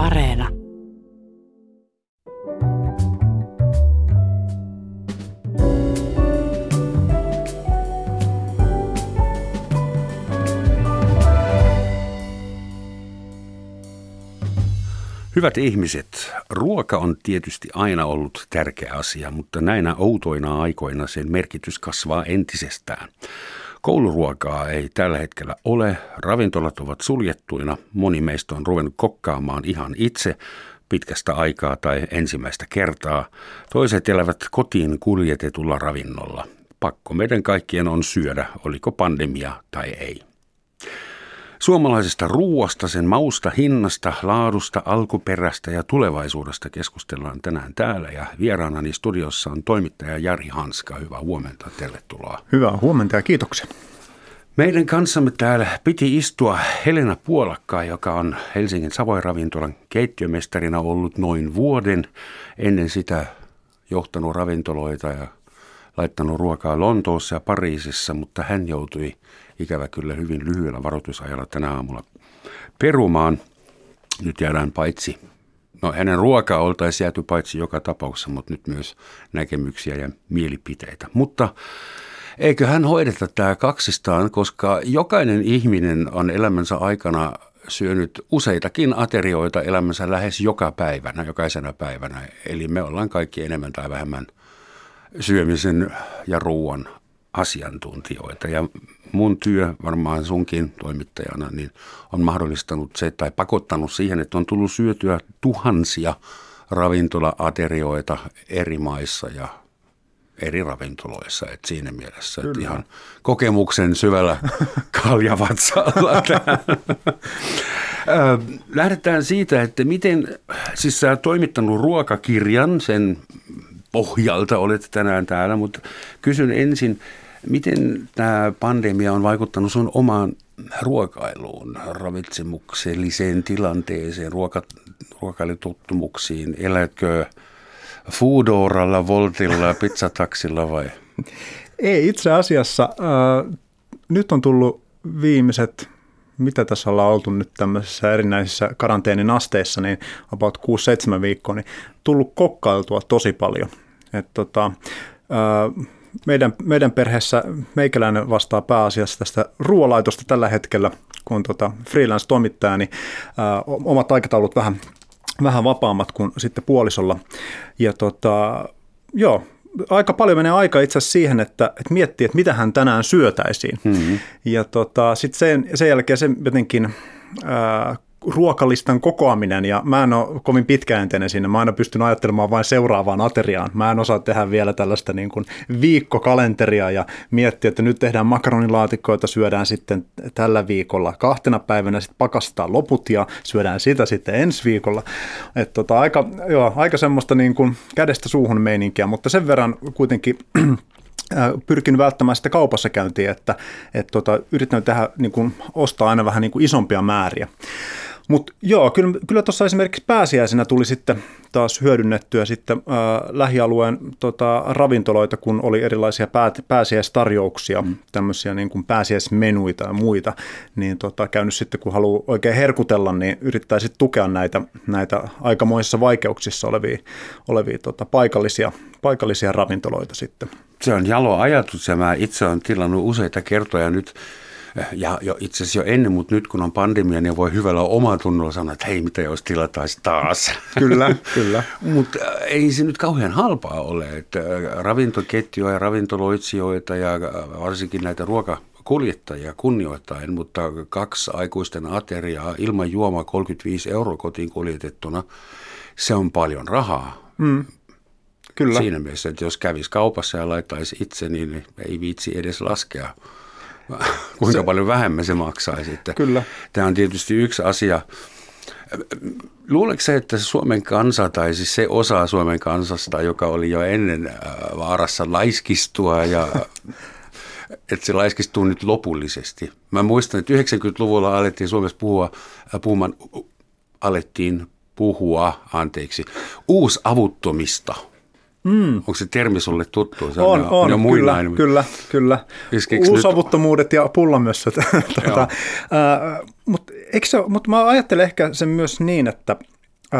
Areena. Hyvät ihmiset, ruoka on tietysti aina ollut tärkeä asia, mutta näinä outoina aikoina sen merkitys kasvaa entisestään. Kouluruokaa ei tällä hetkellä ole, ravintolat ovat suljettuina, moni meistä on ruvennut kokkaamaan ihan itse pitkästä aikaa tai ensimmäistä kertaa. Toiset elävät kotiin kuljetetulla ravinnolla. Pakko meidän kaikkien on syödä, oliko pandemia tai ei. Suomalaisesta ruuasta, sen mausta, hinnasta, laadusta, alkuperästä ja tulevaisuudesta keskustellaan tänään täällä. Ja vieraanani studiossa on toimittaja Jari Hanska. Hyvää huomenta, tervetuloa. Hyvää huomenta ja kiitoksia. Meidän kanssamme täällä piti istua Helena Puolakkaa, joka on Helsingin Savoin ravintolan keittiömestarina ollut noin vuoden. Ennen sitä johtanut ravintoloita ja laittanut ruokaa Lontoossa ja Pariisissa, mutta hän joutui ikävä kyllä hyvin lyhyellä varoitusajalla tänä aamulla perumaan. Nyt jäädään paitsi, no hänen ruokaa oltaisiin jääty paitsi joka tapauksessa, mutta nyt myös näkemyksiä ja mielipiteitä. Mutta eikö hän hoideta tämä kaksistaan, koska jokainen ihminen on elämänsä aikana syönyt useitakin aterioita elämänsä lähes joka päivänä, jokaisena päivänä. Eli me ollaan kaikki enemmän tai vähemmän syömisen ja ruoan asiantuntijoita. Ja mun työ, varmaan sunkin toimittajana, niin on mahdollistanut se tai pakottanut siihen, että on tullut syötyä tuhansia ravintola-aterioita eri maissa ja eri ravintoloissa. Et siinä mielessä että ihan kokemuksen syvällä kaljavatsalla. Lähdetään siitä, että miten, siis sä toimittanut ruokakirjan, sen pohjalta olet tänään täällä, mutta kysyn ensin, Miten tämä pandemia on vaikuttanut sun omaan ruokailuun, ravitsemukselliseen tilanteeseen, ruoka, ruokailutottumuksiin? Elätkö Foodoralla, Voltilla, pizzataksilla vai? Ei itse asiassa. Äh, nyt on tullut viimeiset, mitä tässä ollaan oltu nyt tämmöisissä erinäisissä karanteenin asteissa, niin about 6-7 viikkoa, niin tullut kokkailtua tosi paljon. Et tota, äh, meidän, meidän perheessä meikäläinen vastaa pääasiassa tästä ruoalaitosta tällä hetkellä, kun tota freelance-toimittaja, niin ää, omat aikataulut vähän, vähän vapaammat kuin sitten puolisolla. Ja tota, joo, aika paljon menee aika itse asiassa siihen, että, että miettii, että mitä hän tänään syötäisiin. Mm-hmm. Ja tota, sitten sen, sen jälkeen se jotenkin ää, ruokalistan kokoaminen ja mä en ole kovin pitkäjänteinen siinä. Mä aina pystyn ajattelemaan vain seuraavaan ateriaan. Mä en osaa tehdä vielä tällaista niin kuin viikkokalenteria ja miettiä, että nyt tehdään makaronilaatikkoita, syödään sitten tällä viikolla kahtena päivänä, sitten pakastaa loput ja syödään sitä sitten ensi viikolla. Et tota, aika, joo, aika semmoista niin kuin kädestä suuhun meininkiä, mutta sen verran kuitenkin pyrkin välttämään sitä kaupassa käyntiä, että, että tota, yritän tehdä, niin kuin, ostaa aina vähän niin kuin isompia määriä. Mutta joo, kyllä, kyllä tuossa esimerkiksi pääsiäisenä tuli sitten taas hyödynnettyä sitten ää, lähialueen tota, ravintoloita, kun oli erilaisia pää, pääsiäistarjouksia, mm. tämmöisiä niin kuin pääsiäismenuita ja muita, niin tota, käynyt sitten, kun haluaa oikein herkutella, niin yrittää sitten tukea näitä, näitä aikamoisissa vaikeuksissa olevia, olevia tota, paikallisia, paikallisia ravintoloita sitten. Se on jalo ajatus ja mä itse olen tilannut useita kertoja nyt ja jo, itse asiassa jo ennen, mutta nyt kun on pandemia, niin voi hyvällä omaa tunnolla sanoa, että hei, mitä jos tilataisi taas. Kyllä, kyllä. mutta äh, ei se nyt kauhean halpaa ole, että äh, ravintoketjuja ja ravintoloitsijoita ja äh, varsinkin näitä ruoka kuljettajia kunnioittain, mutta kaksi aikuisten ateriaa ilman juomaa 35 euroa kotiin kuljetettuna, se on paljon rahaa. Mm. Kyllä. Siinä mielessä, että jos kävisi kaupassa ja laittaisi itse, niin ei viitsi edes laskea kuinka se, paljon vähemmän se maksaisi. Että kyllä. Tämä on tietysti yksi asia. Luuleeko se, että Suomen kansa tai siis se osa Suomen kansasta, joka oli jo ennen äh, vaarassa laiskistua ja että se laiskistuu nyt lopullisesti. Mä muistan, että 90-luvulla alettiin Suomessa puhua, äh, puhumaan, alettiin puhua, anteeksi, uusavuttomista – Mm. Onko se termi sulle tuttu? Se on, on, on kyllä, kyllä, kyllä. Uusavuttomuudet nyt... ja pullamössöt. tuota, äh, mutta, mutta mä ajattelen ehkä sen myös niin, että,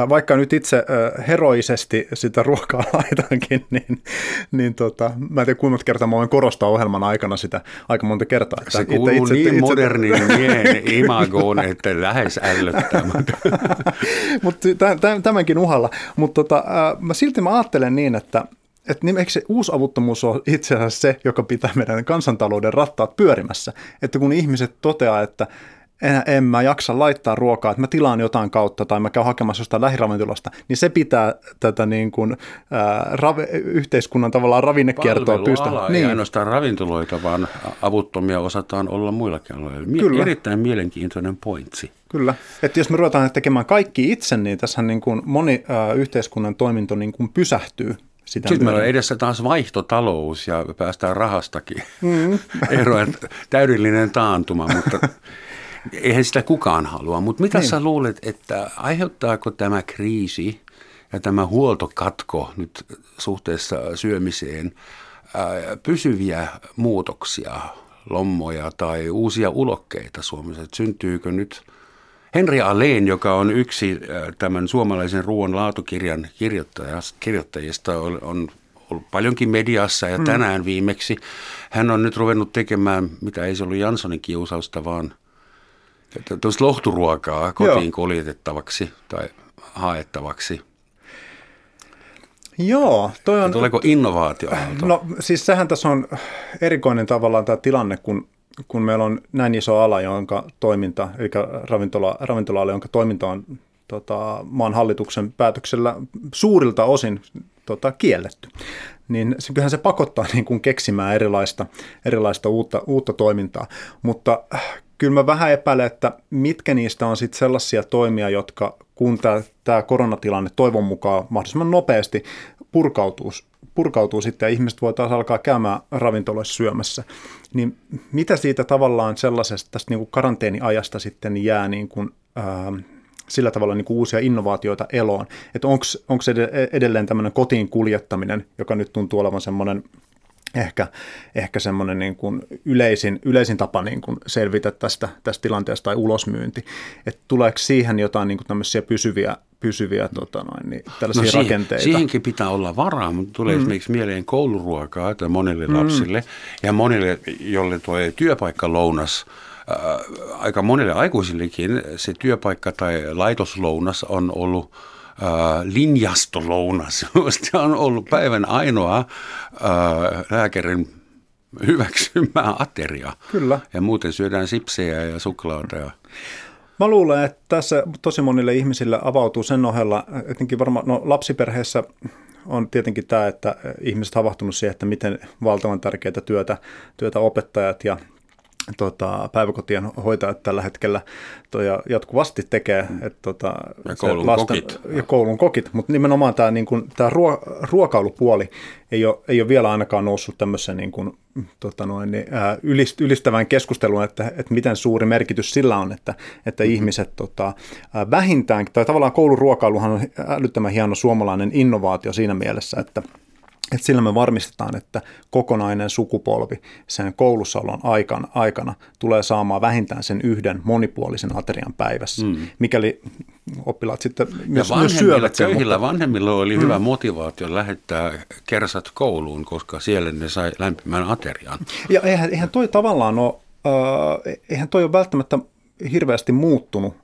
vaikka nyt itse heroisesti sitä ruokaa laitankin, niin, niin tota, mä en tiedä kuinka monta kertaa mä voin korostaa ohjelman aikana sitä aika monta kertaa. Että Se kuuluu itse, niin itse, modernin itse... miehen imagoon, että lähes ällöttää. Mutta tämänkin uhalla. Mutta tota, mä silti mä ajattelen niin, että että nimeksi se uusavuttomuus on itse asiassa se, joka pitää meidän kansantalouden rattaat pyörimässä. Että kun ihmiset toteaa, että en, en mä jaksa laittaa ruokaa, että mä tilaan jotain kautta tai mä käyn hakemassa jostain lähiravintolasta, niin se pitää tätä niin kuin, ää, ravi, yhteiskunnan tavallaan ravinnekiertoa pystyä. Niin. Ei ainoastaan ravintoloita, vaan avuttomia osataan olla muillakin aloilla. Kyllä. Erittäin mielenkiintoinen pointsi. Kyllä, että jos me ruvetaan tekemään kaikki itse, niin tässä niin kuin moni ää, yhteiskunnan toiminto niin kuin pysähtyy sitä Sitten meillä on edessä taas vaihtotalous ja päästään rahastakin mm. eroon. Täydellinen taantuma, mutta eihän sitä kukaan halua. Mutta mitä niin. sä luulet, että aiheuttaako tämä kriisi ja tämä huoltokatko nyt suhteessa syömiseen pysyviä muutoksia, lommoja tai uusia ulokkeita Suomessa? syntyykö nyt – Henri Aleen, joka on yksi tämän suomalaisen ruoan laatukirjan kirjoittajista, on ollut paljonkin mediassa ja hmm. tänään viimeksi hän on nyt ruvennut tekemään, mitä ei se ollut Janssonin kiusausta, vaan tuosta lohturuokaa kotiin Joo. kuljetettavaksi tai haettavaksi. Joo, toi on... Tuleeko innovaatio? No siis sehän tässä on erikoinen tavallaan tämä tilanne, kun kun meillä on näin iso ala, jonka toiminta, eli ravintola, ravintola jonka toiminta on tota, maan hallituksen päätöksellä suurilta osin tota, kielletty, niin se, kyllähän se pakottaa niin kuin keksimään erilaista, erilaista uutta, uutta toimintaa. Mutta kyllä mä vähän epäilen, että mitkä niistä on sitten sellaisia toimia, jotka kun tämä, koronatilanne toivon mukaan mahdollisimman nopeasti purkautuu, purkautuu sitten ja ihmiset voi taas alkaa käymään ravintoloissa syömässä, niin mitä siitä tavallaan sellaisesta tästä niin kuin karanteeniajasta sitten jää niin kuin, ää, sillä tavalla niin kuin uusia innovaatioita eloon? Että onko edelleen tämmöinen kotiin kuljettaminen, joka nyt tuntuu olevan semmoinen ehkä, ehkä semmoinen niin kuin yleisin, yleisin tapa niin kuin selvitä tästä, tästä tilanteesta tai ulosmyynti. Että tuleeko siihen jotain niin kuin tämmöisiä pysyviä, pysyviä tota noin, niin tällaisia no siihen, rakenteita? Siihenkin pitää olla varaa, mutta tulee mm. esimerkiksi mieleen kouluruokaa että monille mm. lapsille ja monille, jolle tuo työpaikka lounas äh, aika monille aikuisillekin se työpaikka tai laitoslounas on ollut linjastolounas, josta on ollut päivän ainoa äh, lääkärin hyväksymää ateria. Kyllä. Ja muuten syödään sipsejä ja suklaata. Ja... Mä luulen, että tässä tosi monille ihmisille avautuu sen ohella, etenkin varmaan no, lapsiperheessä on tietenkin tämä, että ihmiset havahtunut siihen, että miten valtavan tärkeää työtä, työtä opettajat ja tota, päiväkotien hoitajat tällä hetkellä toi, jatkuvasti tekee. Mm. Et, tota, ja koulun lasten, kokit. Ja koulun kokit, mutta nimenomaan tämä niin kuin, tää ruo, ruokailupuoli ei ole, ei ole vielä ainakaan noussut tämmöisen niin kuin, tota noin, niin, ää, ylist, ylistävän keskusteluun, että, että miten suuri merkitys sillä on, että, että mm-hmm. ihmiset tota, vähintään, tai tavallaan kouluruokailuhan on älyttömän hieno suomalainen innovaatio siinä mielessä, että – että sillä me varmistetaan, että kokonainen sukupolvi sen koulussaolon aikana, aikana tulee saamaan vähintään sen yhden monipuolisen aterian päivässä, mm. mikäli oppilaat sitten myös, myös syövät sen. Köyhillä mutta... vanhemmilla oli mm. hyvä motivaatio lähettää kersat kouluun, koska siellä ne sai lämpimän aterian. Ja eihän, eihän toi tavallaan ole, äh, eihän toi ole välttämättä hirveästi muuttunut,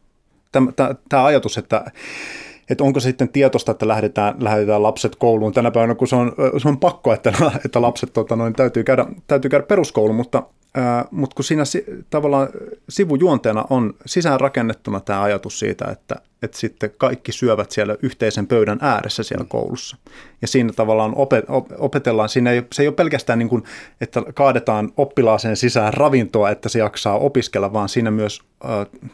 tämä ajatus, että että onko se sitten tietosta, että lähdetään, lähdetään lapset kouluun tänä päivänä, kun se on, se on pakko, että, että lapset tota, noin, täytyy, käydä, täytyy käydä peruskouluun, mutta, ää, mutta kun siinä si, tavallaan sivujuonteena on sisään rakennettuna tämä ajatus siitä, että, että sitten kaikki syövät siellä yhteisen pöydän ääressä siellä mm. koulussa. Ja siinä tavallaan opet, opetellaan, siinä ei, se ei ole pelkästään niin kuin, että kaadetaan oppilaaseen sisään ravintoa, että se jaksaa opiskella, vaan siinä myös äh,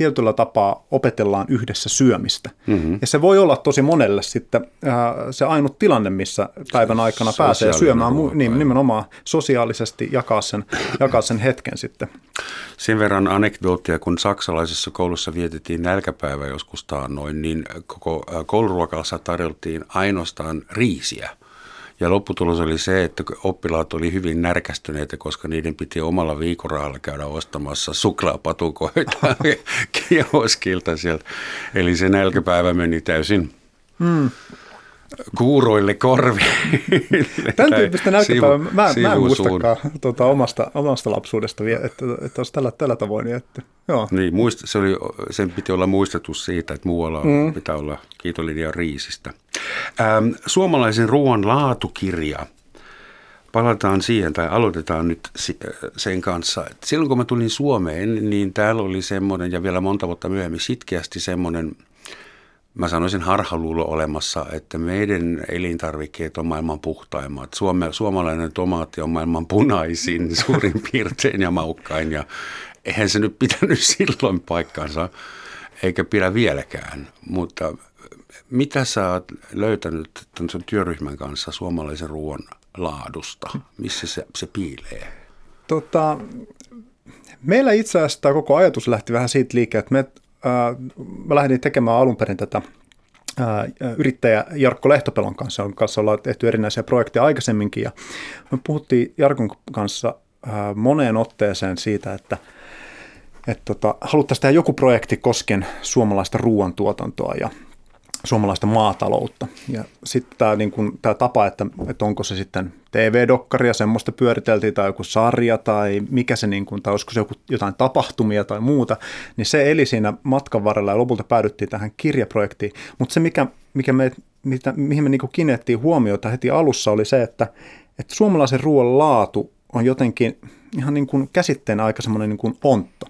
tietyllä tapaa opetellaan yhdessä syömistä. Mm-hmm. Ja se voi olla tosi monelle sitten äh, se ainut tilanne, missä päivän aikana pääsee syömään, mu- niin, nimenomaan sosiaalisesti jakaa sen, jakaa sen hetken sitten. Sen verran anekdoottia, kun saksalaisessa koulussa vietettiin nälkäpäivä joskus taannoin, niin koko äh, kouluruokalassa tarjoltiin ainoastaan riisiä Ja lopputulos oli se, että oppilaat oli hyvin närkästyneitä, koska niiden piti omalla viikorahalla käydä ostamassa suklaapatukoita kioskilta sieltä. Eli se nälkäpäivä meni täysin hmm kuuroille korville. Tämän tyyppistä nälkäpäivää mä, mä en muistakaan tuota, omasta, omasta lapsuudesta, vielä, että, että olisi tällä, tällä tavoin. Että, joo. Niin, muista, se oli, sen piti olla muistutus siitä, että muualla mm. pitää olla kiitollinen ja riisistä. Ähm, suomalaisen ruoan laatukirja. Palataan siihen tai aloitetaan nyt sen kanssa. Silloin kun mä tulin Suomeen, niin täällä oli semmoinen ja vielä monta vuotta myöhemmin sitkeästi semmoinen – mä sanoisin harhaluulo olemassa, että meidän elintarvikkeet on maailman puhtaimmat. Suome, suomalainen tomaatti on maailman punaisin suurin piirtein ja maukkain ja eihän se nyt pitänyt silloin paikkansa eikä pidä vieläkään. Mutta mitä sä oot löytänyt tämän työryhmän kanssa suomalaisen ruoan laadusta? Missä se, se piilee? Tota, meillä itse asiassa tämä koko ajatus lähti vähän siitä liikkeelle, että me mä lähdin tekemään alun perin tätä yrittäjä Jarkko Lehtopelon kanssa, jonka kanssa ollaan tehty erinäisiä projekteja aikaisemminkin, ja me puhuttiin Jarkon kanssa moneen otteeseen siitä, että että tota, haluttaisiin tehdä joku projekti koskien suomalaista ruoantuotantoa. Ja suomalaista maataloutta. Ja sitten tämä niin tapa, että, että onko se sitten TV-dokkaria, semmoista pyöriteltiin, tai joku sarja, tai mikä se, niin kun, tai olisiko se joku, jotain tapahtumia tai muuta, niin se eli siinä matkan varrella ja lopulta päädyttiin tähän kirjaprojektiin. Mutta se, mikä, mikä me, mitä, mihin me niin kiinnitettiin huomiota heti alussa, oli se, että, että suomalaisen ruoan laatu on jotenkin ihan niin kuin käsitteen aika semmoinen niin kuin ontto.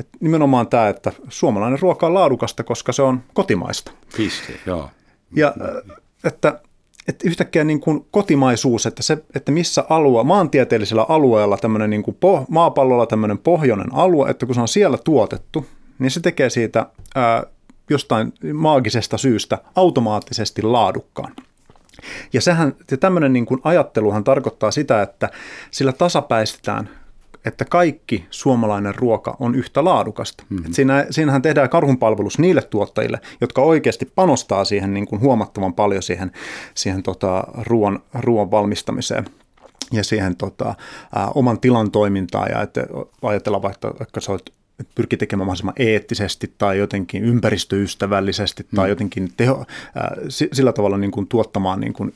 Et nimenomaan tämä, että suomalainen ruoka on laadukasta, koska se on kotimaista. Piste, joo. Ja että, että yhtäkkiä niin kuin kotimaisuus, että, se, että missä alue, maantieteellisellä alueella tämmöinen niin kuin po, maapallolla tämmöinen pohjoinen alue, että kun se on siellä tuotettu, niin se tekee siitä ää, jostain maagisesta syystä automaattisesti laadukkaan. Ja sehän, ja tämmöinen niin kuin ajatteluhan tarkoittaa sitä, että sillä tasapäistetään että kaikki suomalainen ruoka on yhtä laadukasta. Mm-hmm. Et siinä, siinähän tehdään karhunpalvelus niille tuottajille, jotka oikeasti panostaa siihen niin kuin huomattavan paljon siihen, siihen tota, ruoan, ruoan valmistamiseen ja siihen tota, ä, oman tilan toimintaan ja että ajatellaan vaikka, vaikka sä olet pyrki tekemään mahdollisimman eettisesti tai jotenkin ympäristöystävällisesti mm. tai jotenkin teho, äh, sillä tavalla niin kuin tuottamaan niin kuin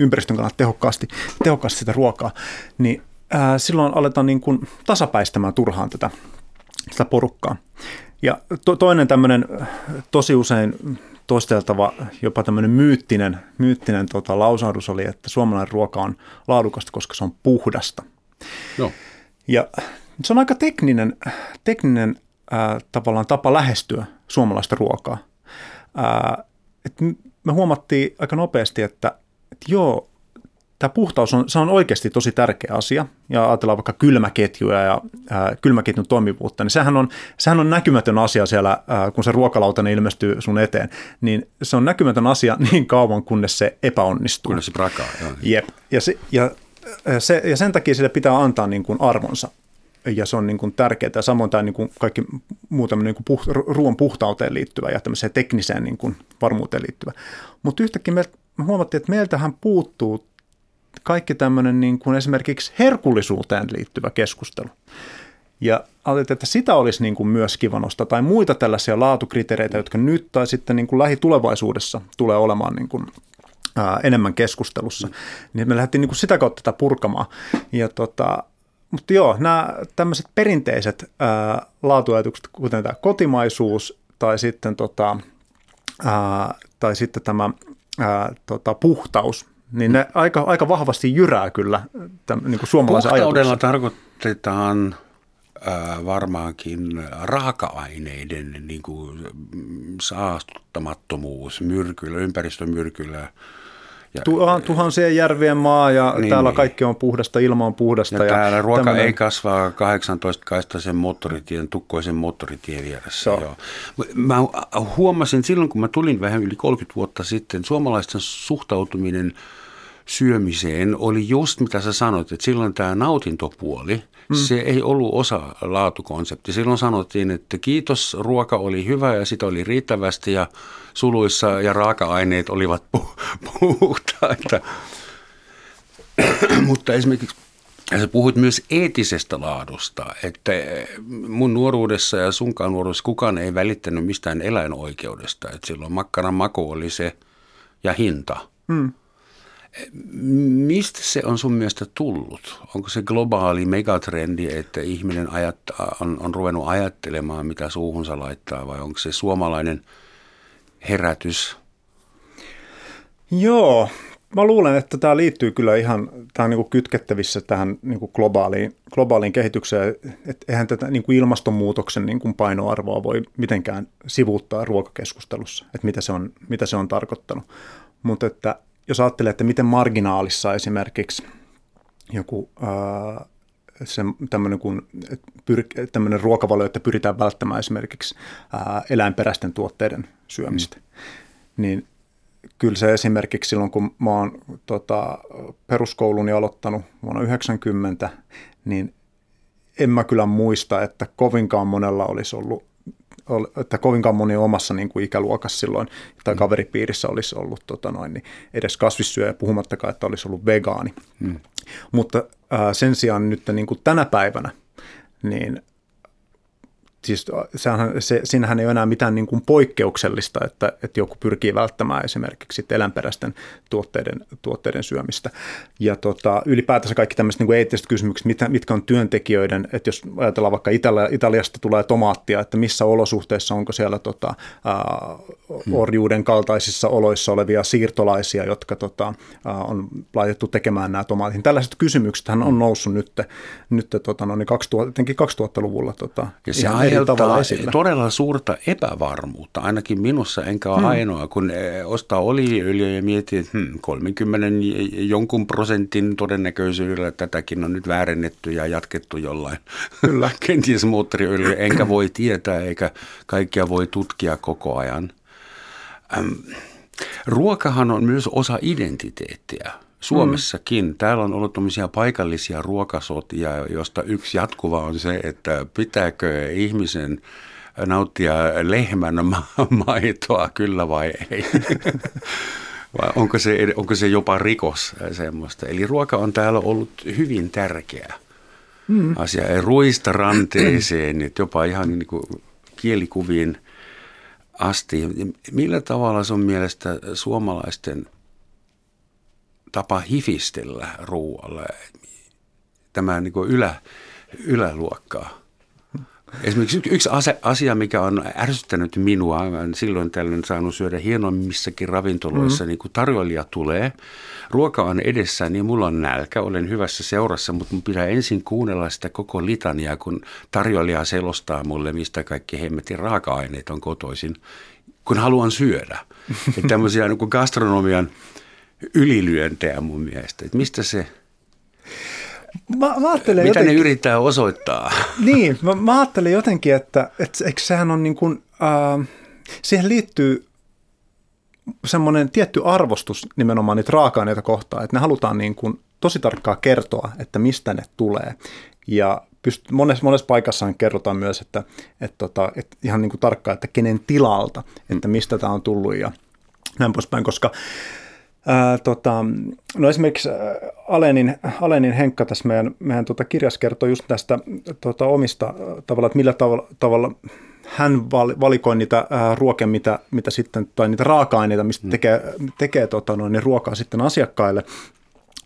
ympäristön kannalta tehokkaasti, tehokkaasti sitä ruokaa, niin ää, silloin aletaan niin kuin tasapäistämään turhaan tätä, tätä porukkaa. Ja to, toinen tämmöinen tosi usein toisteltava, jopa tämmöinen myyttinen, myyttinen tota, lausahdus oli, että suomalainen ruoka on laadukasta, koska se on puhdasta. No. Ja se on aika tekninen, tekninen ää, tavallaan tapa lähestyä suomalaista ruokaa. Ää, et me huomattiin aika nopeasti, että, että joo, tämä puhtaus on, se on oikeasti tosi tärkeä asia. Ja ajatellaan vaikka kylmäketjuja ja ää, kylmäketjun toimivuutta, niin sehän on, sehän on näkymätön asia siellä, ää, kun se ruokalautanen ilmestyy sun eteen. Niin se on näkymätön asia niin kauan, kunnes se epäonnistuu. Kunnes se prakaa, joo. Jep. Ja, se, ja, se, ja sen takia sille pitää antaa niin kuin arvonsa. Ja se on niin kuin tärkeää. Ja samoin tämä niin kuin kaikki muu niin kuin puht, ruoan puhtauteen liittyvä ja tämmöiseen tekniseen niin kuin varmuuteen liittyvä. Mutta yhtäkkiä me, me huomattiin, että meiltähän puuttuu kaikki tämmöinen niin kuin esimerkiksi herkullisuuteen liittyvä keskustelu. Ja ajattelin, että sitä olisi niin kuin myös kiva nostaa, tai muita tällaisia laatukriteereitä, jotka nyt tai sitten niin kuin lähitulevaisuudessa tulee olemaan niin kuin, ää, enemmän keskustelussa. Mm. Niin me lähdettiin niin kuin sitä kautta tätä purkamaan. Ja tota, mutta joo, nämä tämmöiset perinteiset ää, laatuajatukset, kuten tämä kotimaisuus tai sitten, tota, ää, tai sitten tämä ää, tota, puhtaus, niin ne aika, aika vahvasti jyrää kyllä tämän, niin kuin suomalaisen ajatuksen. tarkoitetaan äh, varmaankin raaka-aineiden niin kuin, saastuttamattomuus myrkyllä, ympäristömyrkyllä – ja, Tuhan, tuhansien järvien maa ja niin, täällä kaikki on puhdasta, ilma on puhdasta. Ja, ja täällä ruoka tämmönen... ei kasvaa 18 kaistaisen moottoritien, tukkoisen moottoritien vieressä. Joo. Mä huomasin silloin, kun mä tulin vähän yli 30 vuotta sitten, suomalaisten suhtautuminen syömiseen oli just mitä sä sanoit, että silloin tämä nautintopuoli, mm. se ei ollut osa laatukonsepti. Silloin sanottiin, että kiitos, ruoka oli hyvä ja sitä oli riittävästi ja – suluissa ja raaka-aineet olivat pu- puhtaita. Mutta esimerkiksi sä puhuit myös eettisestä laadusta, että mun nuoruudessa ja sunkaan nuoruudessa kukaan ei välittänyt mistään eläinoikeudesta. Että silloin makkaran maku oli se ja hinta. Hmm. Mistä se on sun mielestä tullut? Onko se globaali megatrendi, että ihminen ajattaa, on, on ruvennut ajattelemaan, mitä suuhunsa laittaa, vai onko se suomalainen herätys? Joo, mä luulen, että tämä liittyy kyllä ihan, tämä on niin kytkettävissä tähän niin kuin globaaliin, globaaliin kehitykseen, että eihän tätä niin kuin ilmastonmuutoksen niin kuin painoarvoa voi mitenkään sivuuttaa ruokakeskustelussa, että mitä se on, mitä se on tarkoittanut. Mutta että jos ajattelee, että miten marginaalissa esimerkiksi joku ää, se, tämmöinen, kun, pyr, tämmöinen ruokavalio, että pyritään välttämään esimerkiksi ää, eläinperäisten tuotteiden syömistä, mm. niin kyllä se esimerkiksi silloin, kun mä oon tota, peruskouluni aloittanut vuonna 90, niin en mä kyllä muista, että kovinkaan monella olisi ollut että kovinkaan moni omassa niin kuin ikäluokassa silloin tai mm. kaveripiirissä olisi ollut tota noin, niin edes kasvissyöjä, puhumattakaan, että olisi ollut vegaani. Mm. Mutta ää, sen sijaan nyt niin kuin tänä päivänä, niin siis sehän, se, siinähän ei ole enää mitään niin kuin poikkeuksellista, että, että joku pyrkii välttämään esimerkiksi eläinperäisten tuotteiden, tuotteiden syömistä. Ja tota, ylipäätänsä kaikki tämmöiset niin eettiset kysymykset, mitä, mitkä on työntekijöiden, että jos ajatellaan vaikka Italia, Italiasta tulee tomaattia, että missä olosuhteissa onko siellä tota, uh, orjuuden kaltaisissa oloissa olevia siirtolaisia, jotka tota, uh, on laitettu tekemään nämä tomaatin. Tällaiset kysymykset on mm. noussut nyt, nyt tota, no, niin 2000, 2000-luvulla tota, ja ihan aiheuttaa todella suurta epävarmuutta, ainakin minussa, enkä ole hmm. ainoa, kun eh, ostaa oliiviöljyä ja miettii, että hmm, 30 jonkun prosentin todennäköisyydellä tätäkin on nyt väärennetty ja jatkettu jollain. Kyllä. Kenties moottoriöljy, enkä voi tietää, eikä kaikkia voi tutkia koko ajan. Ähm, ruokahan on myös osa identiteettiä. Suomessakin. Mm. Täällä on ollut paikallisia ruokasotia, josta yksi jatkuva on se, että pitääkö ihmisen nauttia lehmän maitoa, kyllä vai ei. vai onko se, onko se jopa rikos semmoista. Eli ruoka on täällä ollut hyvin tärkeä mm. asia. Ja ruista ranteeseen, että jopa ihan niin kuin kielikuviin asti. Millä tavalla sun mielestä suomalaisten – tapa hifistellä ruoalla, tämä niin kuin ylä, yläluokkaa. Esimerkiksi yksi asia, mikä on ärsyttänyt minua, silloin tällöin saanut syödä hienommissakin ravintoloissa, mm-hmm. niin kun tarjoilija tulee, ruoka on edessä, niin mulla on nälkä, olen hyvässä seurassa, mutta mun pitää ensin kuunnella sitä koko litania, kun tarjoilija selostaa mulle, mistä kaikki hemmetin raaka-aineet on kotoisin, kun haluan syödä. Että tämmöisiä niin gastronomian ylilyöntejä mun mielestä. Että mistä se, Mä, mä Mitä jotenkin, ne yrittää osoittaa? Niin, mä, mä ajattelen jotenkin, että, että eikö sehän on niin kuin, äh, siihen liittyy semmoinen tietty arvostus nimenomaan niitä raaka-aineita kohtaan, että ne halutaan niin kuin tosi tarkkaan kertoa, että mistä ne tulee. Ja pyst- monessa, monessa paikassa kerrotaan myös, että, että, tota, että ihan niin kuin tarkkaan, että kenen tilalta, että mistä tämä on tullut ja näin poispäin, koska Ää, tota, no esimerkiksi Alenin, Alenin Henkka tässä meidän, meidän tota kirjassa kertoo just tästä tota, omista tavalla, että millä tavalla, tavalla hän valikoi niitä ää, ruokia, mitä, mitä sitten, tai niitä raaka-aineita, mistä mm. tekee, tekee tota, noin, niin ruokaa sitten asiakkaille,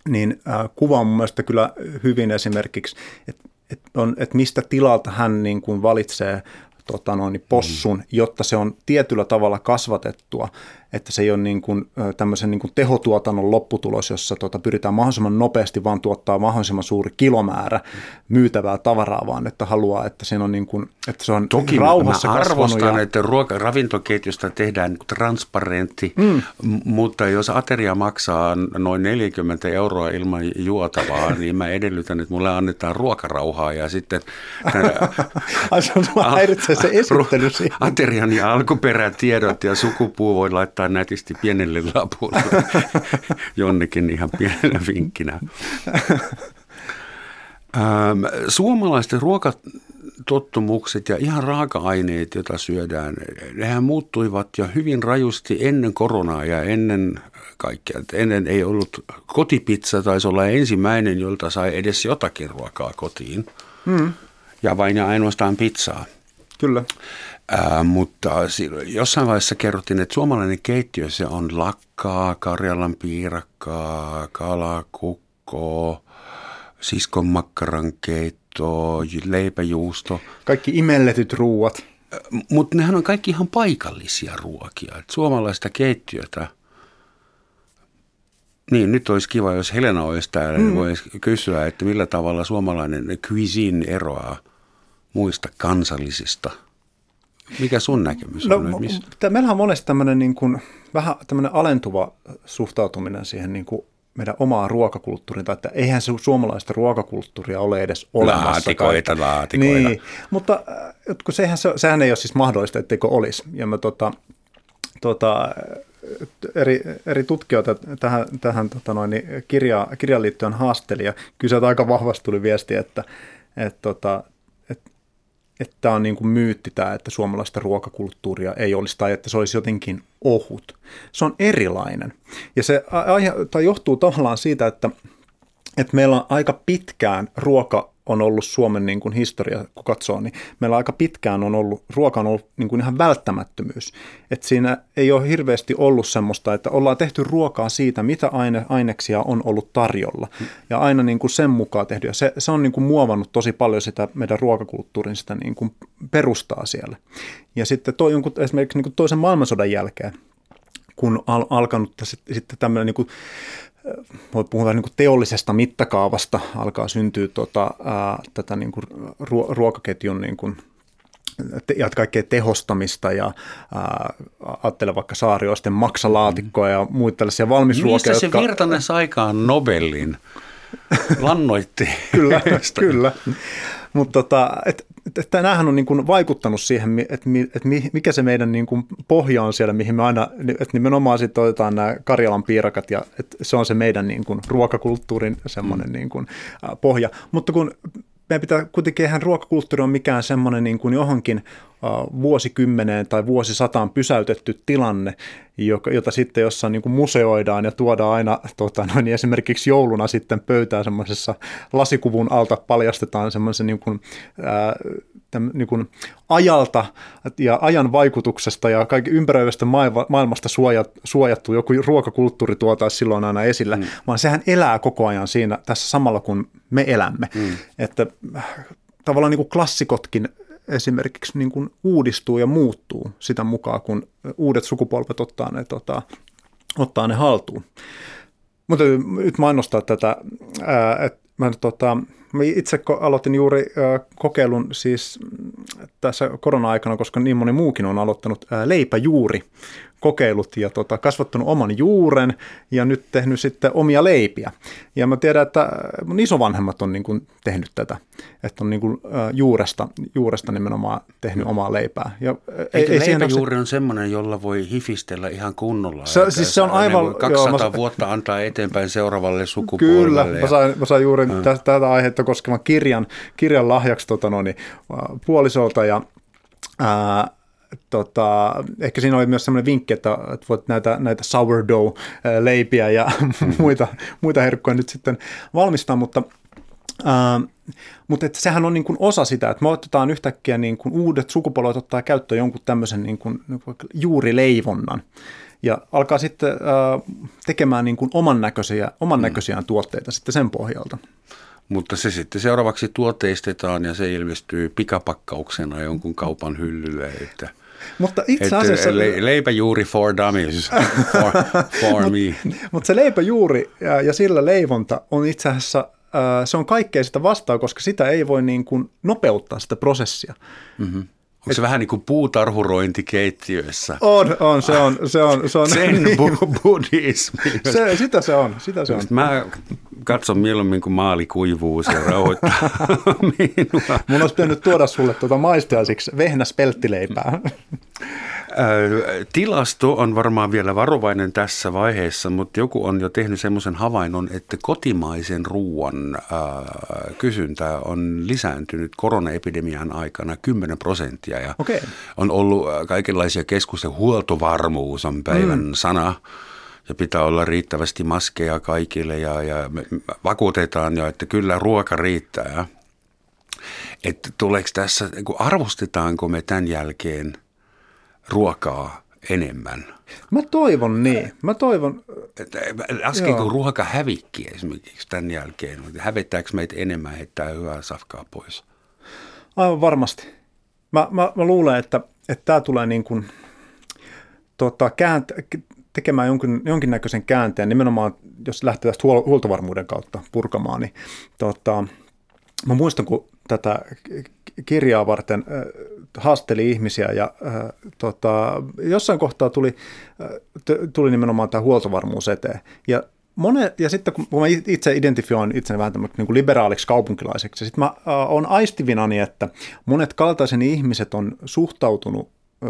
niin ää, kuvaa mun mielestä kyllä hyvin esimerkiksi, että et on, et mistä tilalta hän niin kuin valitsee tota noin, possun, mm. jotta se on tietyllä tavalla kasvatettua että se ei ole niin kuin, tämmöisen niin kuin tehotuotannon lopputulos, jossa tota, pyritään mahdollisimman nopeasti vaan tuottaa mahdollisimman suuri kilomäärä myytävää tavaraa, vaan että haluaa, että, siinä on niin kuin, että se on Toki rauhassa mä arvostan, ja... että ruoka, ravintoketjusta tehdään niin transparentti, mm. mutta jos ateria maksaa noin 40 euroa ilman juotavaa, niin mä edellytän, että mulle annetaan ruokarauhaa ja sitten... Ai se on häiritsee se esittely Aterian ja alkuperätiedot ja sukupuu voi laittaa laittaa nätisti pienelle lapulle jonnekin ihan pienellä vinkkinä. Ähm, suomalaisten ruoka tottumukset ja ihan raaka-aineet, joita syödään, nehän muuttuivat jo hyvin rajusti ennen koronaa ja ennen kaikkea. Ennen ei ollut kotipizza, taisi olla ensimmäinen, jolta sai edes jotakin ruokaa kotiin. Hmm. Ja vain ja ainoastaan pizzaa. Kyllä. Ää, mutta jossain vaiheessa kerrottiin, että suomalainen keittiö se on lakkaa, Karjalan piirakkaa, kalakukko, siskon makkaran keitto, leipäjuusto. Kaikki imelletyt ruuat. Mutta nehän on kaikki ihan paikallisia ruokia. Et suomalaista keittiötä, niin nyt olisi kiva, jos Helena olisi täällä, niin mm. niin voisi kysyä, että millä tavalla suomalainen cuisine eroaa muista kansallisista – mikä sun näkemys no, on? Missä? Meillähän on monesti tämmöinen niin kuin, vähän tämmöinen alentuva suhtautuminen siihen niin kuin meidän omaa ruokakulttuuriin, tai että eihän se suomalaista ruokakulttuuria ole edes olemassa. Laatikoita, laatikoita. Niin, mutta äh, kun sehän, se, sehän ei ole siis mahdollista, etteikö olisi. Ja mä tota, tota, eri, eri tutkijoita tähän, tähän tota noin, niin kirja, kirjan liittyen haasteli, ja kyllä aika vahvasti tuli viesti, että, että tota, että tämä on niin kuin myytti tämä, että suomalaista ruokakulttuuria ei olisi tai että se olisi jotenkin ohut. Se on erilainen. Ja se aihe, tai johtuu tavallaan siitä, että, että meillä on aika pitkään ruoka on ollut Suomen niin kuin historia, kun katsoo, niin meillä aika pitkään on ollut, ruoka on ollut niin kuin ihan välttämättömyys. Että siinä ei ole hirveästi ollut semmoista, että ollaan tehty ruokaa siitä, mitä aine, aineksia on ollut tarjolla. Ja aina niin kuin sen mukaan tehty. Ja se, se on niin kuin muovannut tosi paljon sitä meidän ruokakulttuurin sitä niin kuin perustaa siellä. Ja sitten toi, jonkun, esimerkiksi niin kuin toisen maailmansodan jälkeen, kun al, alkanut sitten tämmöinen niin puhua niin kuin teollisesta mittakaavasta, alkaa syntyä tota, ää, tätä niin kuin ruokaketjun niin kuin, ja kaikkea tehostamista ja ää, ajattele vaikka saarioisten maksalaatikkoja ja muita tällaisia valmisruokia. Mistä se jotka... Virtanen saikaan Nobelin? Lannoitti. kyllä, kyllä. Mutta tota, et, että näähän on niin kuin vaikuttanut siihen, että, että mikä se meidän niin kuin pohja on siellä, mihin me aina, että nimenomaan sitten otetaan nämä Karjalan piirakat ja että se on se meidän niin kuin ruokakulttuurin semmoinen mm. niin kuin pohja. Mutta kun meidän pitää kuitenkin, eihän ruokakulttuuri on mikään semmoinen niin kuin johonkin vuosikymmeneen tai vuosisataan pysäytetty tilanne, jota sitten jossain niin kuin museoidaan ja tuodaan aina tota, noin, esimerkiksi jouluna sitten pöytään semmoisessa lasikuvun alta paljastetaan semmoisen niin kuin, ää, täm, niin kuin ajalta ja ajan vaikutuksesta ja kaikki ympäröivästä maailmasta suojattu joku ruokakulttuuri tuotaisiin silloin aina esille, mm. vaan sehän elää koko ajan siinä tässä samalla kun me elämme. Mm. Että tavallaan niin kuin klassikotkin esimerkiksi niin kuin uudistuu ja muuttuu sitä mukaan, kun uudet sukupolvet ottaa ne, tota, ottaa ne haltuun. Mutta nyt mainostaa tätä, että mä, tota, mä itse aloitin juuri kokeilun siis tässä korona-aikana, koska niin moni muukin on aloittanut leipäjuuri kokeilut ja tota, kasvattanut oman juuren ja nyt tehnyt sitten omia leipiä. Ja mä tiedän, että mun isovanhemmat on niin kuin tehnyt tätä, että on niin kuin, juuresta, juuresta nimenomaan tehnyt omaa leipää. Ja Eikö ei, leipäjuuri on semmoinen, jolla voi hifistellä ihan kunnolla? Se, siis se on aivan... Niin 200 joo, mä, vuotta antaa eteenpäin seuraavalle sukupolvelle. Kyllä, ja... mä, sain, mä sain juuri tätä, tätä aihetta koskevan kirjan, kirjan lahjaksi tota, no, niin, puolisolta ja ää, tota, ehkä siinä oli myös sellainen vinkki, että, että voit näitä, näitä sourdough-leipiä ja mm. muita, muita herkkuja nyt sitten valmistaa, mutta Uh, mutta että sehän on niin kuin osa sitä, että me otetaan yhtäkkiä niin kuin uudet sukupolvet ottaa käyttöön jonkun tämmöisen niin kuin, niin kuin juurileivonnan ja alkaa sitten uh, tekemään niin kuin oman, näköisiä, oman mm. näköisiä tuotteita sitten sen pohjalta. Mutta se sitten seuraavaksi tuotteistetaan ja se ilmestyy pikapakkauksena jonkun kaupan hyllylle, että – mutta itse asiassa... Le, leipäjuuri for dummies, for, for me. Mutta se leipäjuuri ja, ja sillä leivonta on itse asiassa, äh, se on kaikkea sitä vastaan, koska sitä ei voi niin kuin nopeuttaa sitä prosessia. Mm-hmm. Onko se vähän niin kuin puutarhurointi keittiössä? On, on, se on. Se on, se on Sen niin, buddhismi. Se, sitä se on, sitä se on. Mä katson mieluummin, kun maali kuivuu, se rauhoittaa minua. Mun olisi pitänyt tuoda sulle tuota maistiaisiksi vehnäspelttileipää. Tilasto on varmaan vielä varovainen tässä vaiheessa, mutta joku on jo tehnyt semmoisen havainnon, että kotimaisen ruoan kysyntä on lisääntynyt koronaepidemian aikana 10 prosenttia. Ja okay. on ollut kaikenlaisia keskusteluja. Huoltovarmuus on päivän mm. sana ja pitää olla riittävästi maskeja kaikille ja, ja me vakuutetaan jo, että kyllä ruoka riittää. Että tuleeko tässä, arvostetaanko me tämän jälkeen – ruokaa enemmän. Mä toivon niin. Mä toivon... Laskeeko ruoka hävikki esimerkiksi tämän jälkeen? Hävettääkö meitä enemmän heittää hyvää safkaa pois? Aivan varmasti. Mä, mä, mä luulen, että, että tämä tulee niin kuin, tota, käänt, tekemään jonkin, jonkinnäköisen käänteen, nimenomaan jos lähtee tästä huoltovarmuuden kautta purkamaan, niin tota, mä muistan, kun tätä kirjaa varten äh, haasteli ihmisiä ja äh, tota, jossain kohtaa tuli, äh, tuli nimenomaan tämä huoltovarmuus eteen. Ja Monet, ja sitten kun mä itse identifioin itseni vähän niin kuin liberaaliksi kaupunkilaiseksi, sitten mä äh, olen aistivinani, että monet kaltaiseni ihmiset on suhtautunut